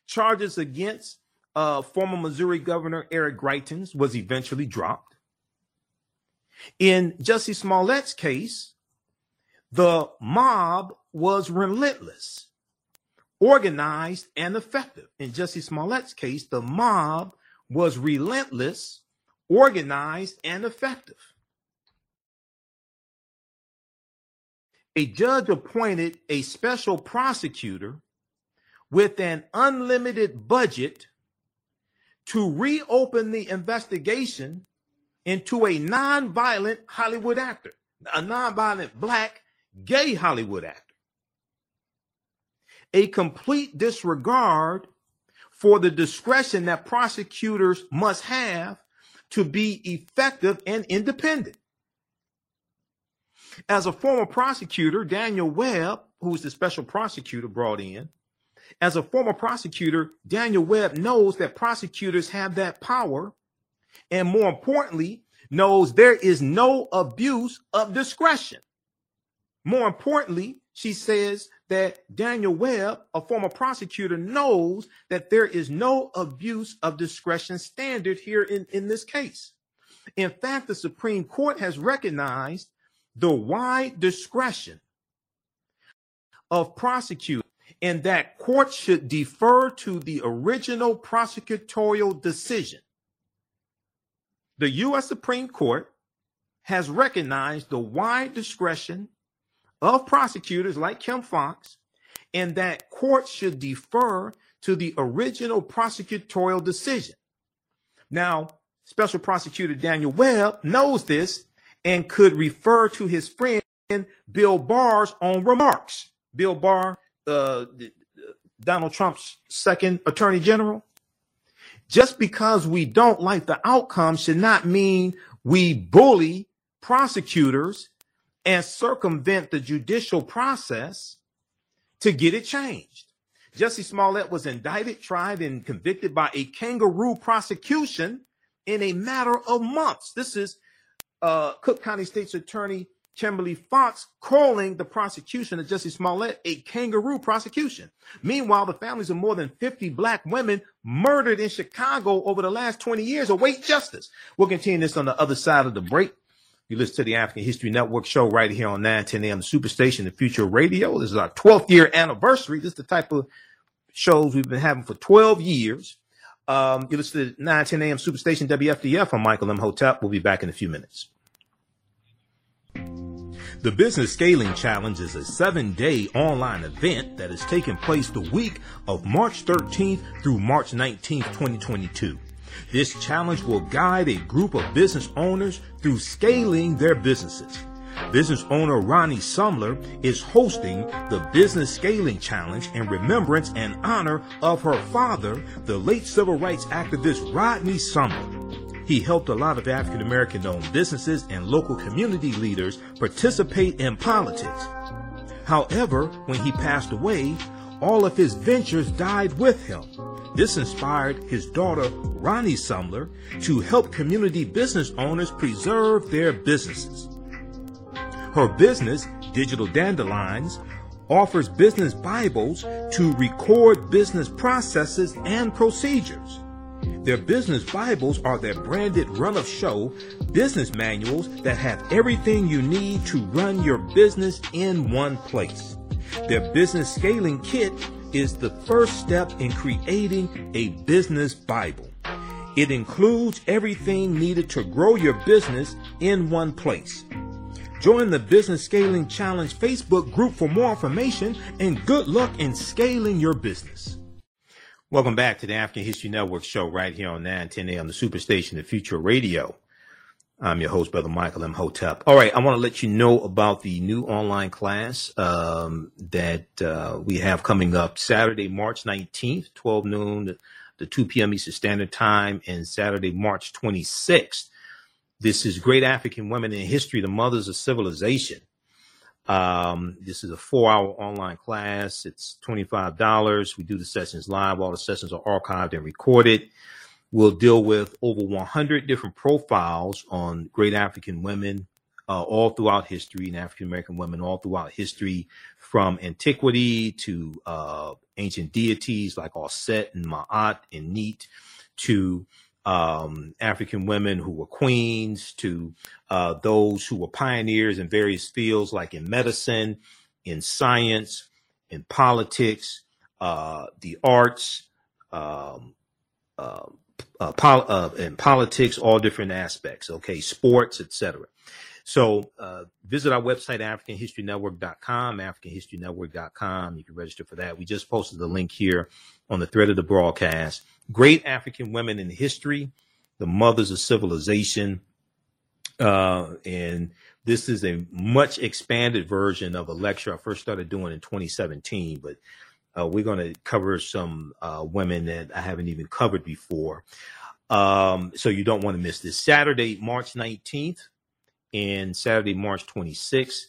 S1: charges against uh, former Missouri Governor Eric Greitens was eventually dropped. In Jussie Smollett's case, the mob was relentless, organized, and effective. In Jussie Smollett's case, the mob was relentless, organized, and effective. A judge appointed a special prosecutor with an unlimited budget to reopen the investigation into a nonviolent Hollywood actor, a nonviolent black gay Hollywood actor. A complete disregard for the discretion that prosecutors must have to be effective and independent. As a former prosecutor, Daniel Webb, who is the special prosecutor brought in, as a former prosecutor, Daniel Webb knows that prosecutors have that power, and more importantly, knows there is no abuse of discretion. More importantly, she says that Daniel Webb, a former prosecutor, knows that there is no abuse of discretion standard here in, in this case. In fact, the Supreme Court has recognized the wide discretion of prosecutors and that courts should defer to the original prosecutorial decision. The U.S. Supreme Court has recognized the wide discretion of prosecutors like Kim Foxx and that courts should defer to the original prosecutorial decision. Now, Special Prosecutor Daniel Webb knows this and could refer to his friend Bill Barr's own remarks. Bill Barr, uh, Donald Trump's second attorney general. Just because we don't like the outcome should not mean we bully prosecutors and circumvent the judicial process to get it changed. Jussie Smollett was indicted, tried, and convicted by a kangaroo prosecution in a matter of months. This is uh, Cook County State's Attorney Kimberly Foxx calling the prosecution of Jussie Smollett a kangaroo prosecution. Meanwhile, the families of more than 50 black women murdered in Chicago over the last 20 years await justice. We'll continue this on the other side of the break. You listen to the African History Network show right here on 910 AM Superstation, the Future Radio. This is our 12th year anniversary. This is the type of shows we've been having for 12 years. Um, you listen to 910 AM Superstation WFDF. I'm Michael Imhotep. We'll be back in a few minutes. The Business Scaling Challenge is a seven day online event that is taking place the week of March 13th through March 19th, 2022. This challenge will guide a group of business owners through scaling their businesses. Business owner Ronnie Sumler is hosting the Business Scaling Challenge in remembrance and honor of her father, the late civil rights activist Rodney Sumler. He helped a lot of African American owned businesses and local community leaders participate in politics. However, when he passed away, all of his ventures died with him. This inspired his daughter, Ronnie Sumler, to help community business owners preserve their businesses. Her business, Digital Dandelions, offers business Bibles to record business processes and procedures. Their business Bibles are their branded run of show business manuals that have everything you need to run your business in one place. Their business scaling kit is the first step in creating a business Bible. It includes everything needed to grow your business in one place. Join the Business Scaling Challenge Facebook group for more information and good luck in scaling your business. Welcome back to the African History Network show right here on 910 a on the Superstation, the Future Radio. I'm your host, Brother Michael Imhotep. All right, I want to let you know about the new online class um, that uh, we have coming up Saturday, March 19th, 12 noon to 2 p.m. Eastern Standard Time, and Saturday, March 26th. This is Great African Women in History, the Mothers of Civilization. Um, this is a four hour online class. It's $25. We do the sessions live. All the sessions are archived and recorded. We'll deal with over 100 different profiles on great African women uh, all throughout history and African American women all throughout history from antiquity to uh, ancient deities like Osset and Ma'at and Neet to um, African women who were queens to uh, those who were pioneers in various fields like in medicine, in science, in politics, uh, the arts, um, uh, uh, pol- uh, in politics, all different aspects, okay, sports, etc. So uh, visit our website, AfricanHistoryNetwork.com, AfricanHistoryNetwork.com. You can register for that. We just posted the link here on the thread of the broadcast. Great African women in history, the mothers of civilization. Uh, and this is a much expanded version of a lecture I first started doing in 2017, but uh, we're going to cover some uh, women that I haven't even covered before. Um, so you don't want to miss this Saturday, March 19th and Saturday, March 26th,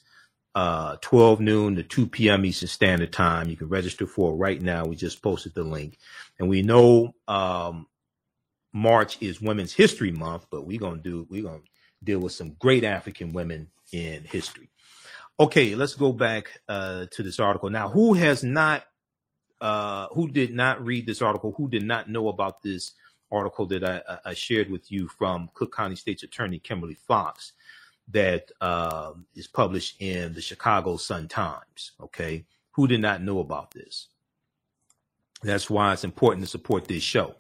S1: uh, 12 noon to 2 p.m. Eastern Standard Time. You can register for it right now. We just posted the link. And we know um, March is Women's History Month, but we're to do, we're to deal with some great African women in history. Okay, let's go back uh, to this article. Now, who has not, uh, who did not read this article, who did not know about this article that I, I shared with you from Cook County State's Attorney Kimberly Foxx? That um, is published in the Chicago Sun Times. Okay, who did not know about this? That's why it's important to support this show.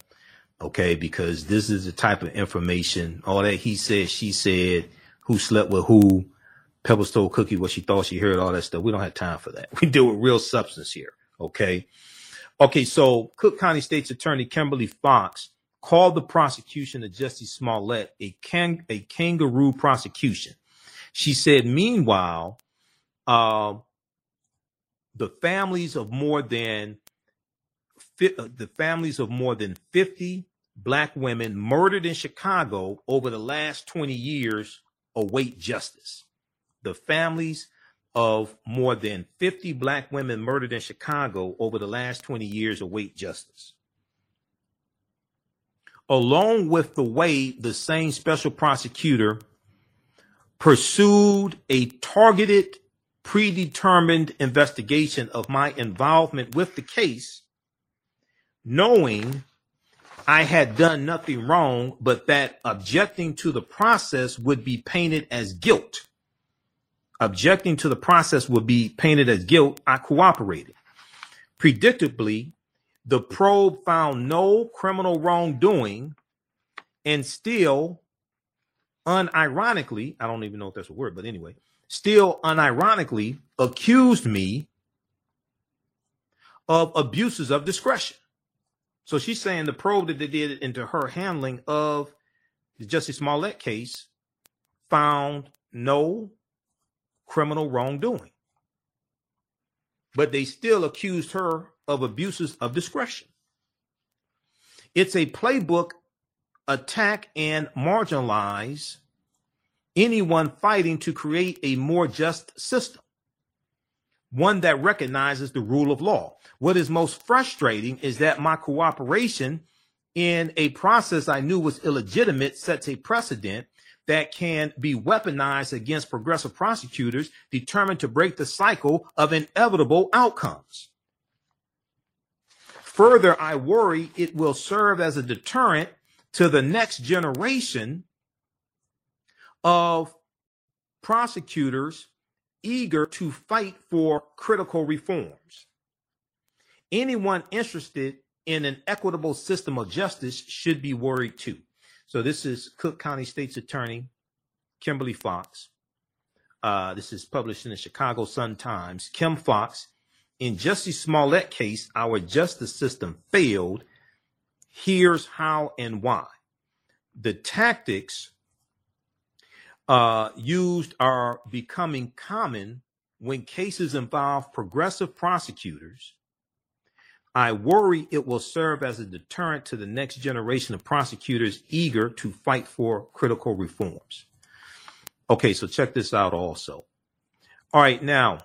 S1: Okay, because this is the type of information, all that he said, she said, who slept with who, Pebbles told Cookie what she thought she heard, all that stuff. We don't have time for that. We deal with real substance here. Okay. Okay, so Cook County State's Attorney Kimberly Foxx called the prosecution of Jussie Smollett a, kang- a kangaroo prosecution. She said, meanwhile, uh, the families of more than fi- uh, the families of more than 50 black women murdered in Chicago over the last 20 years await justice. The families of more than 50 black women murdered in Chicago over the last 20 years await justice along with the way the same special prosecutor pursued a targeted, predetermined investigation of my involvement with the case, knowing I had done nothing wrong, but that objecting to the process would be painted as guilt. Objecting to the process would be painted as guilt. I cooperated. Predictably, the probe found no criminal wrongdoing and still unironically, I don't even know if that's a word, but anyway, still unironically accused me of abuses of discretion. So she's saying the probe that they did into her handling of the Jussie Smollett case found no criminal wrongdoing. But they still accused her of abuses of discretion. It's a playbook attack and marginalize anyone fighting to create a more just system, one that recognizes the rule of law. What is most frustrating is that my cooperation in a process I knew was illegitimate sets a precedent that can be weaponized against progressive prosecutors determined to break the cycle of inevitable outcomes. Further, I worry it will serve as a deterrent to the next generation of prosecutors eager to fight for critical reforms. Anyone interested in an equitable system of justice should be worried too. So this is Cook County State's Attorney Kimberly Foxx. Uh, this is published in the Chicago Sun Times. Kim Foxx, in Jussie Smollett case, our justice system failed. Here's how and why. The tactics uh, used are becoming common when cases involve progressive prosecutors. I worry it will serve as a deterrent to the next generation of prosecutors eager to fight for critical reforms. Okay, so check this out also. All right, now,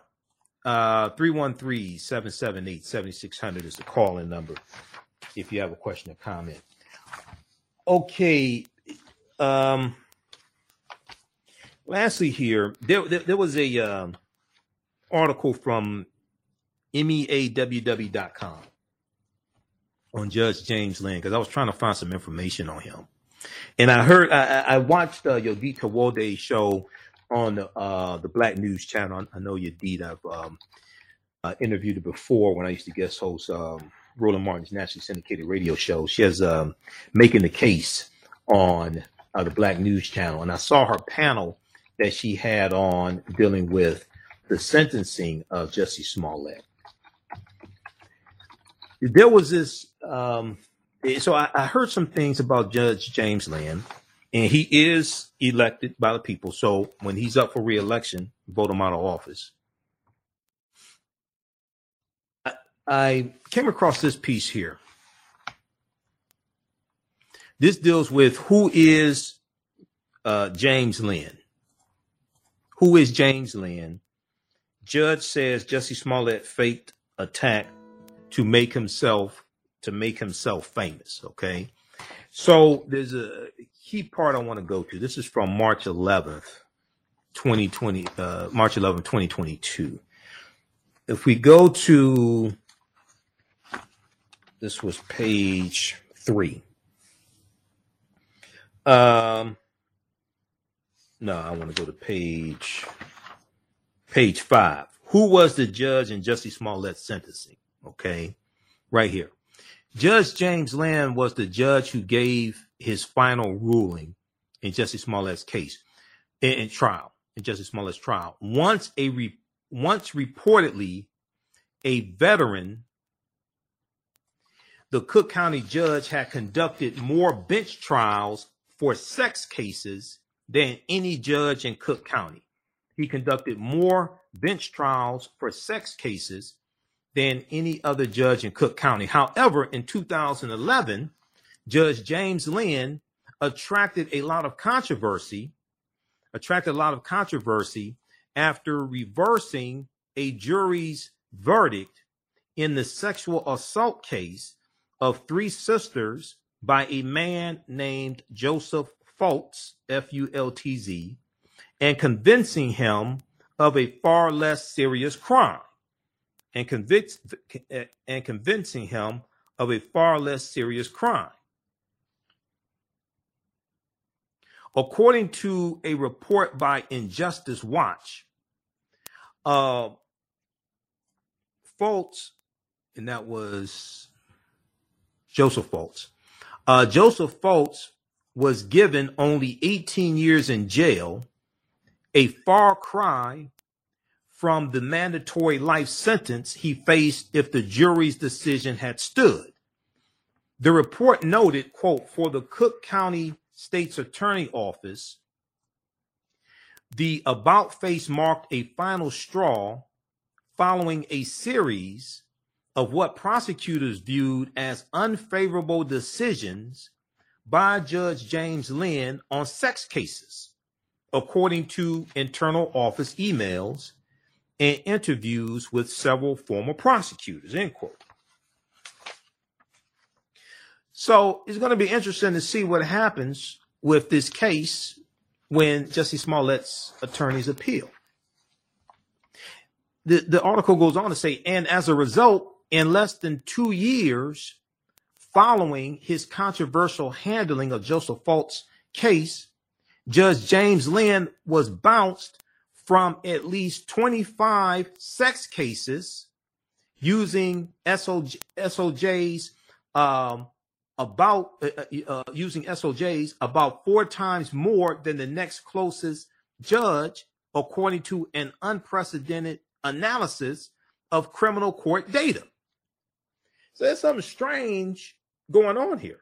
S1: uh, 313 778 7600 is the call in number if you have a question or comment. Okay, um, lastly, here there there, there was a um, article from meaww.com on Judge James Linn because I was trying to find some information on him, and I heard I, I I watched uh, Yodit Tewolde's show on the uh, the Black News Channel. I know Yodit. I've um, uh, interviewed her before when I used to guest host um, Roland Martin's nationally syndicated radio show. She has um, making the case on uh, the Black News Channel, and I saw her panel that she had on dealing with the sentencing of Jussie Smollett. There was this, um, so I, I heard some things about Judge James Linn, and he is elected by the people. So when he's up for reelection, vote him out of office. I, came across this piece here. This deals with who is uh, James Linn. Who is James Linn? Judge says Jussie Smollett faked attack to make himself to make himself famous. Okay, so there's a key part I want to go to. This is from March 11th, 2020, uh, March 11th, 2022. If we go to this was page three. Um, no, I want to go to page page five. Who was the judge in Jussie Smollett's sentencing? Okay, right here. Judge James Linn was the judge who gave his final ruling in Jussie Smollett's case in, in trial in Jussie Smollett's trial. Once a re, once reportedly a veteran, the Cook County judge had conducted more bench trials for sex cases than any judge in Cook County. He conducted more bench trials for sex cases than any other judge in Cook County. However, in 2011, Judge James Linn attracted a lot of controversy, attracted a lot of controversy after reversing a jury's verdict in the sexual assault case of three sisters by a man named Joseph Fultz, F U L T Z, and convincing him of a far less serious crime and convict and convincing him of a far less serious crime. According to a report by Injustice Watch, uh, and that was Joseph Fultz. Uh, Joseph Fultz was given only 18 years in jail, a far cry from the mandatory life sentence he faced if the jury's decision had stood. The report noted, quote, for the Cook County State's Attorney Office, the about face marked a final straw following a series of what prosecutors viewed as unfavorable decisions by Judge James Linn on sex cases, according to internal office emails and interviews with several former prosecutors. End quote. So it's going to be interesting to see what happens with this case when Jussie Smollett's attorneys appeal. The, the article goes on to say, and as a result, in less than two years following his controversial handling of Joseph Fultz's case, Judge James Linn was bounced from at least 25 sex cases using SOJ, SOJs um, about uh, uh, uh, using SOJs about four times more than the next closest judge, according to an unprecedented analysis of criminal court data. So there's something strange going on here.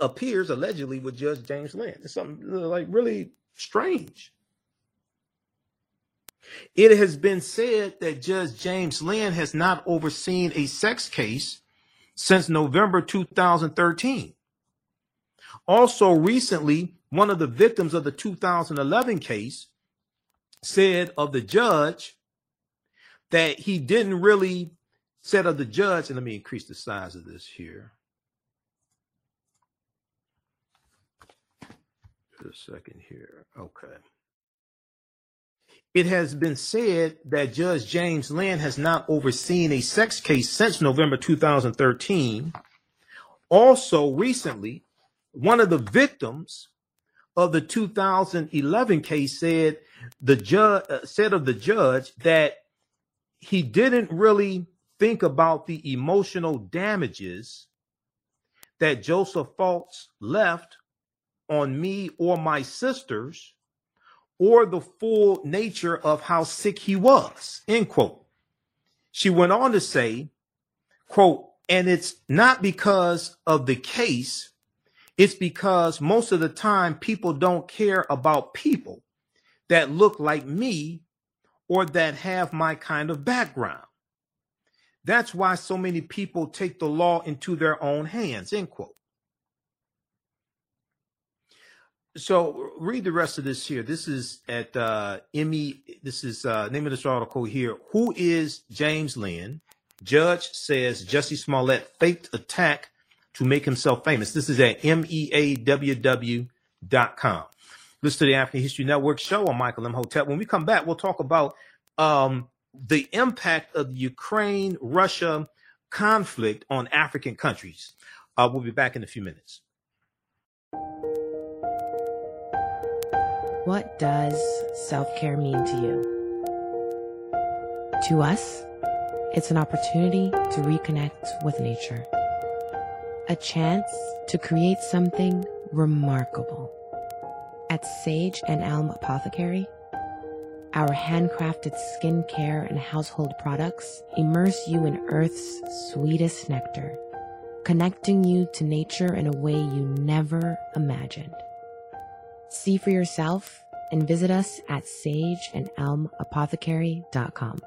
S1: Appears allegedly with Judge James Linn. It's something like really strange. It has been said that Judge James Linn has not overseen a sex case since November 2013. Also, recently, one of the victims of the 2011 case said of the judge that he didn't really said of the judge, and let me increase the size of this here. Just a second here. Okay. It has been said that Judge James Linn has not overseen a sex case since November 2013. Also, recently, one of the victims of the 2011 case said the judge uh, said of the judge that he didn't really think about the emotional damages that Joseph Fultz left on me or my sisters or the full nature of how sick he was end quote she went on to say quote and it's not because of the case it's because most of the time people don't care about people that look like me or that have my kind of background. That's why so many people take the law into their own hands. End quote. So read the rest of this here. This is at uh, ME. This is uh, name of this article here. Who is James Linn? Judge says Jussie Smollett faked attack to make himself famous. This is at meaww.com. Listen to the African History Network show on Michael Imhotep. When we come back, we'll talk about um, the impact of the Ukraine Russia conflict on African countries. Uh, we'll be back in a few minutes.
S13: What does self care mean to you? To us, it's an opportunity to reconnect with nature a chance to create something remarkable. At Sage and Elm Apothecary, our handcrafted skincare and household products immerse you in Earth's sweetest nectar, connecting you to nature in a way you never imagined. See for yourself and visit us at sageandelmapothecary.com.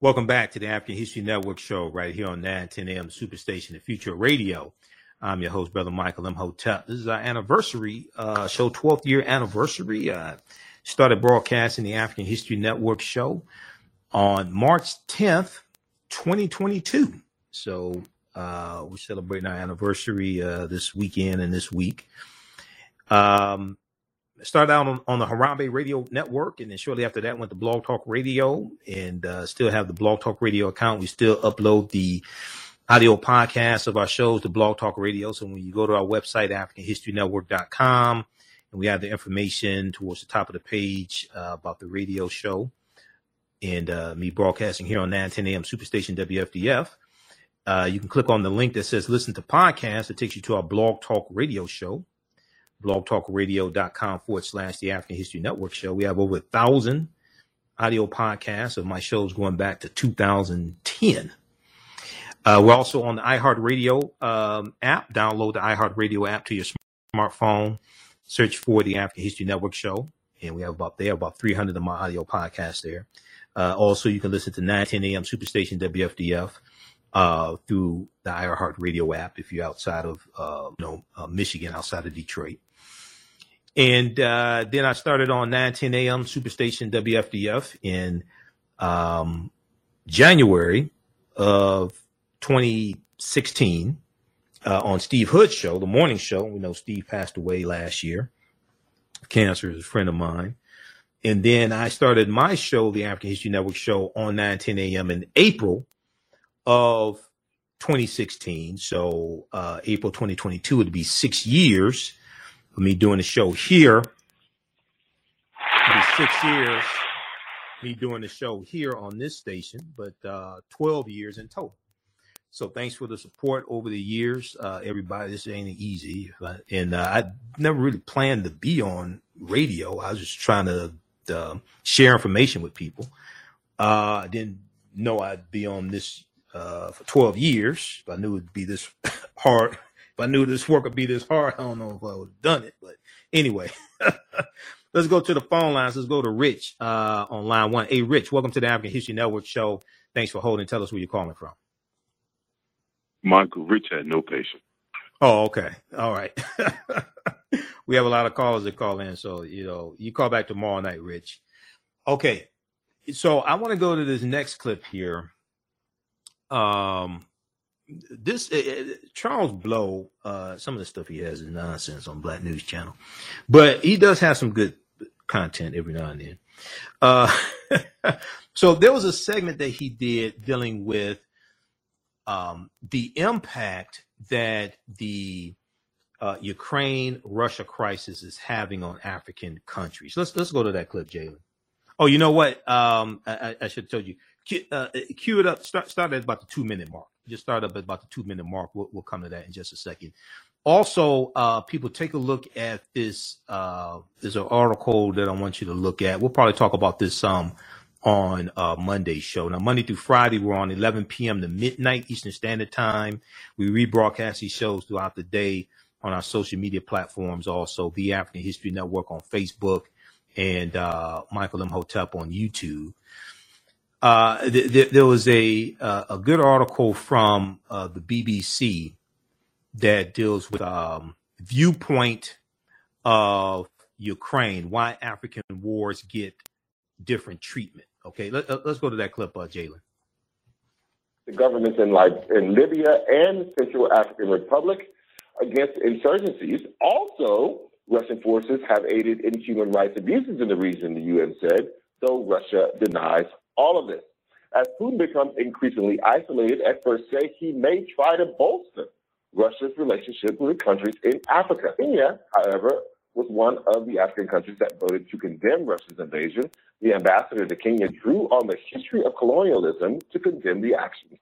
S1: Welcome back to the African History Network show right here on 910 AM Superstation, the Future Radio. I'm your host, Brother Michael Imhotep. This is our anniversary uh, show, 12th year anniversary. Uh, started broadcasting the African History Network show on March 10th, 2022. So uh, we're celebrating our anniversary uh, this weekend and this week. Um, started out on, on the Harambe Radio Network, and then shortly after that went to Blog Talk Radio, and uh, still have the Blog Talk Radio account. We still upload the audio podcasts of our shows to Blog Talk Radio. So when you go to our website, AfricanHistoryNetwork.com, and we have the information towards the top of the page uh, about the radio show and uh, me broadcasting here on 910 AM Superstation WFDF. Uh, you can click on the link that says listen to podcast. It takes you to our Blog Talk Radio show blogtalkradio.com forward slash the African History Network show. We have over a thousand audio podcasts of my shows going back to 2010. Uh, we're also on the iHeartRadio um, app. Download the iHeartRadio app to your smartphone. Search for the African History Network show. And we have about there about 300 of my audio podcasts there. Uh, also, you can listen to 910 AM Superstation WFDF uh, through the iHeart Radio app if you're outside of uh, you know uh, Michigan, outside of Detroit. And uh, then I started on 910 AM Superstation WFDF in um, January of 2016 uh, on Steve Hood's show, the morning show. We know Steve passed away last year. Cancer is a friend of mine. And then I started my show, the African History Network show, on 910 AM in April of 2016. So uh, April 2022 would be six years for me doing the show here. Six years me doing the show here on this station, but uh, 12 years in total. So thanks for the support over the years, uh, everybody. This ain't easy, and uh, I never really planned to be on radio. I was just trying to uh, share information with people. Uh, I didn't know I'd be on this uh, for 12 years. If I knew it'd be this hard, if I knew this work would be this hard, I don't know if I would have done it. But anyway, let's go to the phone lines. Let's go to Rich uh, on line one. Hey, Rich, welcome to the African History Network show. Thanks for holding. Tell us where you're calling from.
S26: Michael, Rich had no patience.
S1: Oh, okay. All right. we have a lot of callers that call in. So, you know, you call back tomorrow night, Rich. Okay. So I want to go to this next clip here um, this uh, Charles Blow, uh, some of the stuff he has is nonsense on Black News Channel, but he does have some good content every now and then. Uh, so there was a segment that he did dealing with um, the impact that the uh, Ukraine Russia crisis is having on African countries. Let's let's go to that clip, Jalen. Oh, you know what? Um, I, I should have told you. Uh, cue it up. Start start at about the two minute mark. Just start up at about the two minute mark. We'll, we'll come to that in just a second. Also, uh, people take a look at this. Uh, there's an article that I want you to look at. We'll probably talk about this some on uh, Monday's show. Now, Monday through Friday, we're on 11 p.m. to midnight Eastern Standard Time. We rebroadcast these shows throughout the day on our social media platforms, also the African History Network on Facebook and uh, Michael Imhotep on YouTube. Uh, th- th- there was a uh, a good article from uh, the BBC that deals with um, viewpoint of Ukraine, why African wars get different treatment. Okay, Let, us go to that clip, uh, Jalen.
S22: The governments in like in Libya and Central African Republic against insurgencies. Also, Russian forces have aided in human rights abuses in the region, the UN said, though Russia denies all of this. As Putin becomes increasingly isolated, experts say he may try to bolster Russia's relationship with countries in Africa. Kenya, however, was one of the African countries that voted to condemn Russia's invasion. The ambassador to Kenya drew on the history of colonialism to condemn the action.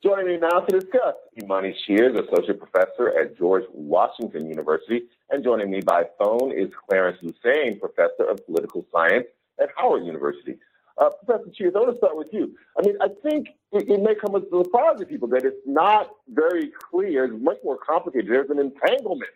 S22: Joining me now to discuss, Imani Cheers, Associate Professor at George Washington University, and joining me by phone is Clarence Lusane, Professor of Political Science at Howard University. Uh, Professor Cheers, I want to start with you. I mean, I think it, it may come as a surprise to people that it's not very clear. It's much more complicated. There's an entanglement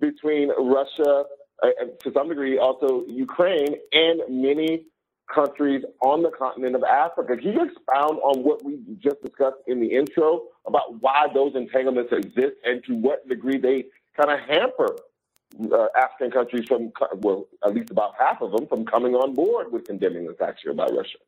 S22: between Russia, uh, to some degree, also Ukraine, and many countries on the continent of Africa. Can you expound on what we just discussed in the intro about why those entanglements exist and to what degree they kind of hamper uh, African countries from, well, at least about half of them, from coming on board with condemning this action by Russia?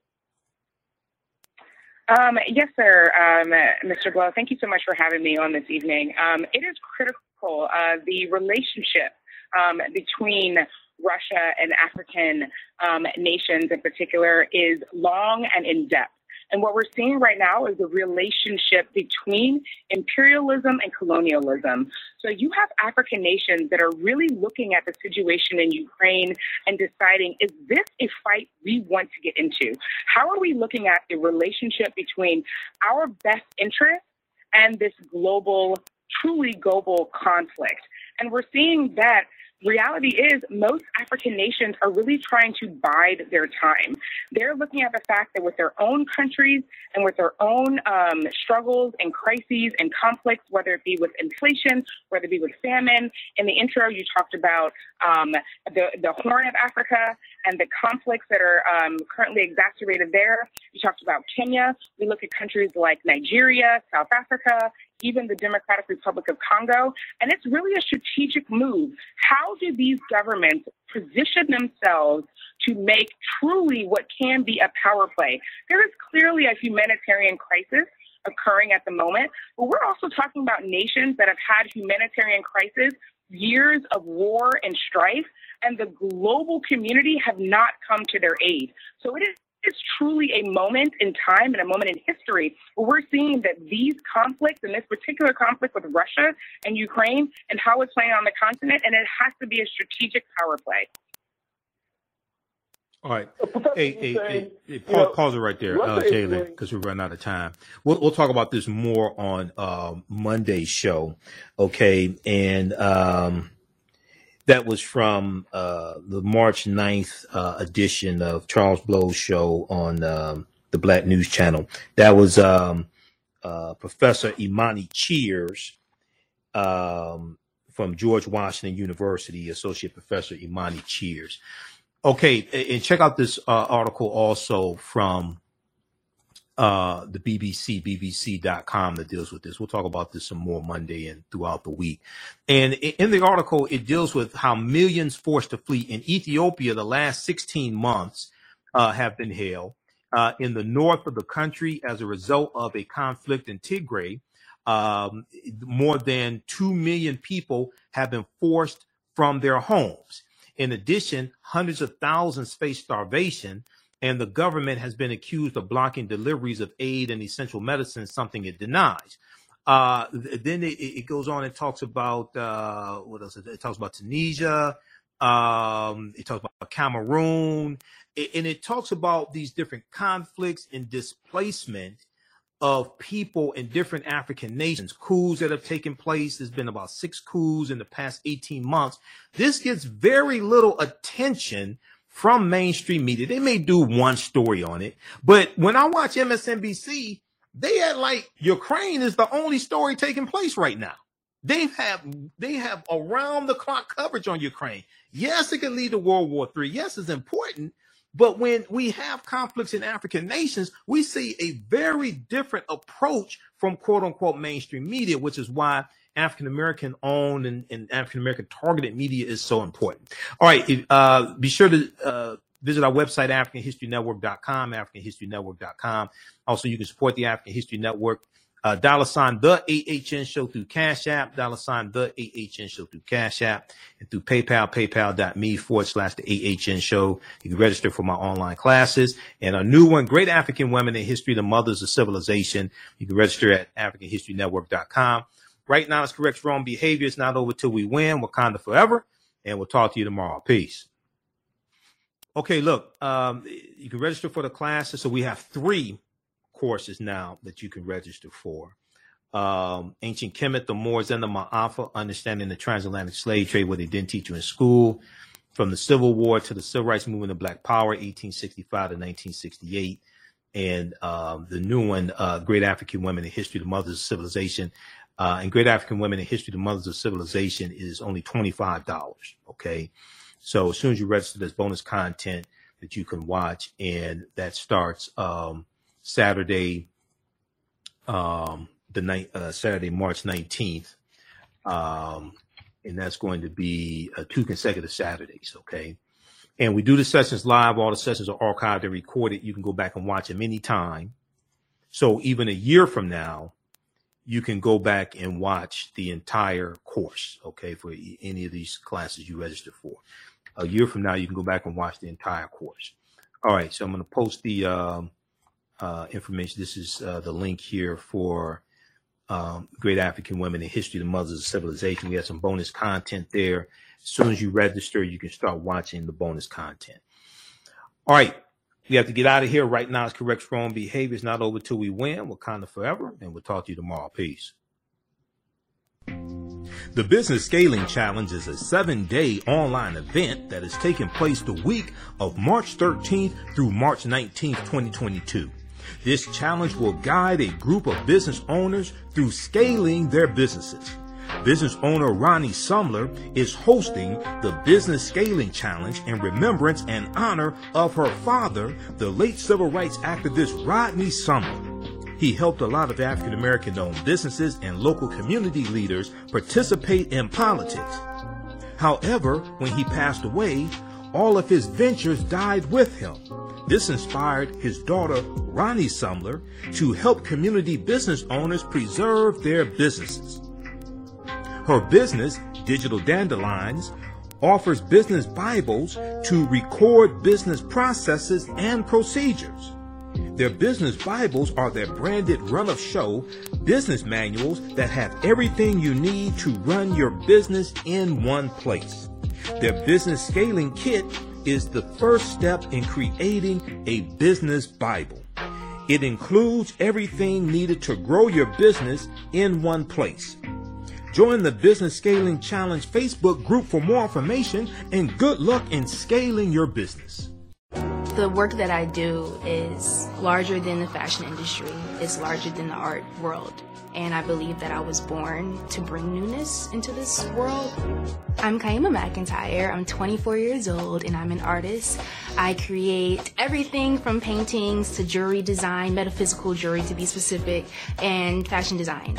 S27: Um, yes, sir, um, Mr. Blow. Thank you so much for having me on this evening. Um, it is critical uh, the relationship um, between Russia and African um, nations in particular is long and in depth. And what we're seeing right now is a relationship between imperialism and colonialism. So you have African nations that are really looking at the situation in Ukraine and deciding, is this a fight we want to get into? How are we looking at the relationship between our best interests and this global, truly global conflict? And we're seeing that reality is most African nations are really trying to bide their time. They're looking at the fact that with their own countries and with their own um, struggles and crises and conflicts, whether it be with inflation, whether it be with famine. In the intro, you talked about um, the, the Horn of Africa and the conflicts that are um, currently exacerbated there. You talked about Kenya. We look at countries like Nigeria, South Africa, even the Democratic Republic of Congo. And it's really a strategic move. How do these governments position themselves to make truly what can be a power play? There is clearly a humanitarian crisis occurring at the moment, but we're also talking about nations that have had humanitarian crisis, years of war and strife, and the global community have not come to their aid. So it is is truly a moment in time and a moment in history where we're seeing that these conflicts and this particular conflict with Russia and Ukraine and how it's playing on the continent, and it has to be a strategic power play.
S1: All right. Hey, hey, hey, hey pause, pause, it right there, uh, Jalen, because we're running out of time. We'll, we'll talk about this more on uh, Monday's show. Okay. And um, that was from uh, the March 9th uh, edition of Charles Blow's show on um, the Black News Channel. That was um, uh, Professor Imani Cheers um, from George Washington University, Associate Professor Imani Cheers. Okay, and check out this uh, article also from uh, the BBC, BBC.com that deals with this. We'll talk about this some more Monday and throughout the week. And in the article, it deals with how millions forced to flee in Ethiopia the last 16 months uh, have been held. Uh, in the north of the country, as a result of a conflict in Tigray, Um, more than 2 million people have been forced from their homes. In addition, hundreds of thousands face starvation, and the government has been accused of blocking deliveries of aid and essential medicines, something it denies. Uh, then it, it, goes on and talks about uh, what else? It talks about Tunisia. Um, it talks about Cameroon, and it talks about these different conflicts and displacement of people in different African nations, coups that have taken place. There's been about six coups in the past 18 months. This gets very little attention from mainstream media. They may do one story on it, but when I watch MSNBC, they had like Ukraine is the only story taking place right now. They have they have around the clock coverage on Ukraine. Yes, it could lead to World War III. Yes, it's important, but when we have conflicts in African nations, we see a very different approach from quote unquote mainstream media, which is why African American owned and, and African American targeted media is so important. All right. Uh, be sure to uh, visit our website, AfricanHistoryNetwork.com, AfricanHistoryNetwork.com. Also, you can support the African History Network uh, dollar sign the AHN show through Cash App, dollar sign the AHN show through Cash App, and through PayPal, paypal.me forward slash the AHN show. You can register for my online classes and a new one, Great African Women in History, the Mothers of Civilization. You can register at AfricanHistoryNetwork.com. Right now, it's correct wrong behavior. It's not over till we win. Wakanda forever. And we'll talk to you tomorrow. Peace. Okay, look, um, you can register for the classes. So we have three courses now that you can register for. Um, Ancient Kemet, the Moors, and the Ma'afa, understanding the transatlantic slave trade, what they didn't teach you in school, from the Civil War to the Civil Rights Movement of Black Power, 1865 to 1968, and um, the new one, uh, Great African Women in History, the Mothers of Civilization. Uh, and Great African Women in History, the Mothers of Civilization is only $25. Okay. So as soon as you register, there's bonus content that you can watch, and that starts um, Saturday, um, the night, uh, Saturday, March 19th. Um, and that's going to be uh, two consecutive Saturdays. Okay. And we do the sessions live. All the sessions are archived and recorded. You can go back and watch them anytime. So even a year from now, you can go back and watch the entire course. Okay. For any of these classes you register for a year from now, you can go back and watch the entire course. All right. So I'm going to post the, um, uh, information. This is uh, the link here for um, Great African Women in History, the Mothers of Civilization. We have some bonus content there. As soon as you register, you can start watching the bonus content. All right. We have to get out of here. Right now, it's correct wrong behavior. It's not over till we win. Wakanda forever. And we'll talk to you tomorrow. Peace. The Business Scaling Challenge is a seven day online event that is taking place the week of March 13th through March 19th, 2022. This challenge will guide a group of business owners through scaling their businesses. Business owner Ronnie Sumler is hosting the Business Scaling Challenge in remembrance and honor of her father, the late civil rights activist Rodney Sumler. He helped a lot of African American owned businesses and local community leaders participate in politics. However, when he passed away, all of his ventures died with him. This inspired his daughter, Ronnie Sumler, to help community business owners preserve their businesses. Her business, Digital Dandelions, offers business Bibles to record business processes and procedures. Their business Bibles are their branded run of show business manuals that have everything you need to run your business in one place. Their business scaling kit is the first step in creating a business Bible. It includes everything needed to grow your business in one place. Join the Business Scaling Challenge Facebook group for more information and good luck in scaling your business.
S28: The work that I do is larger than the fashion industry, it's larger than the art world and I believe that I was born to bring newness into this world. I'm Kyemah McEntyre. I'm 24 years old and I'm an artist. I create everything from paintings to jewelry design, metaphysical jewelry to be specific, and fashion design.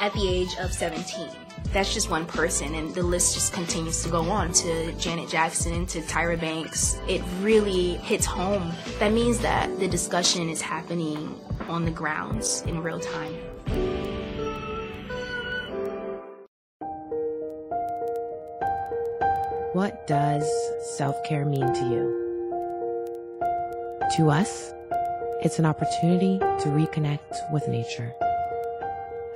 S12: at the age of 17. That's just one person, and the list just continues to go on to Janet Jackson, to Tyra Banks. It really hits home. That means that the discussion is happening on the grounds in real time.
S13: What does self care mean to you? To us, it's an opportunity to reconnect with nature,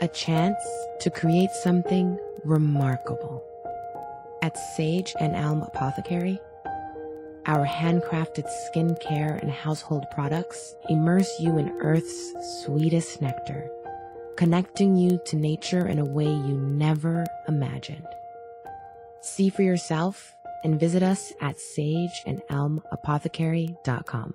S13: a chance to create something remarkable. At Sage and Elm Apothecary, our handcrafted skincare and household products immerse you in Earth's sweetest nectar, connecting you to nature in a way you never imagined. See for yourself and visit us at sageandelmapothecary.com.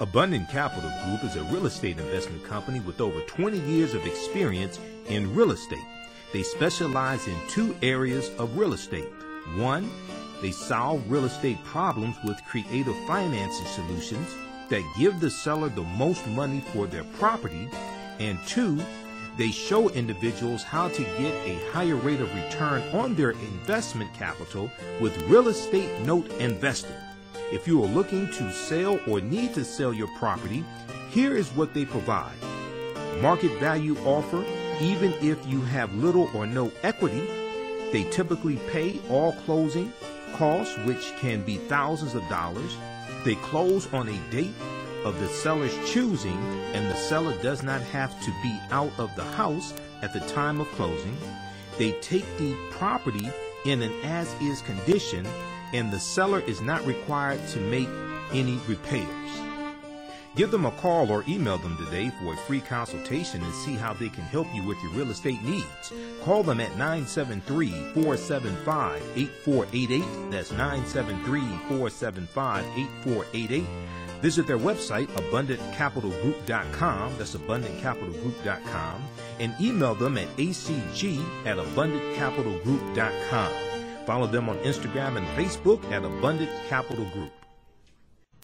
S1: Abundant Capital Group is a real estate investment company with over 20 years of experience in real estate. They specialize in two areas of real estate. One, they solve real estate problems with creative financing solutions that give the seller the most money for their property. And two, they show individuals how to get a higher rate of return on their investment capital with real estate note investing. If you are looking to sell or need to sell your property, here is what they provide. Market value offer, even if you have little or no equity. They typically pay all closing costs, which can be thousands of dollars. They close on a date of the seller's choosing, and the seller does not have to be out of the house at the time of closing. They take the property in an as is condition and the seller is not required to make any repairs. Give them a call or email them today for a free consultation and see how they can help you with your real estate needs. Call them at 973 475 8488. That's 973 475 8488. Visit their website, abundantcapitalgroup.com. That's abundantcapitalgroup.com. And email them at acg at abundantcapitalgroup.com. Follow them on Instagram and Facebook at Abundant Capital Group.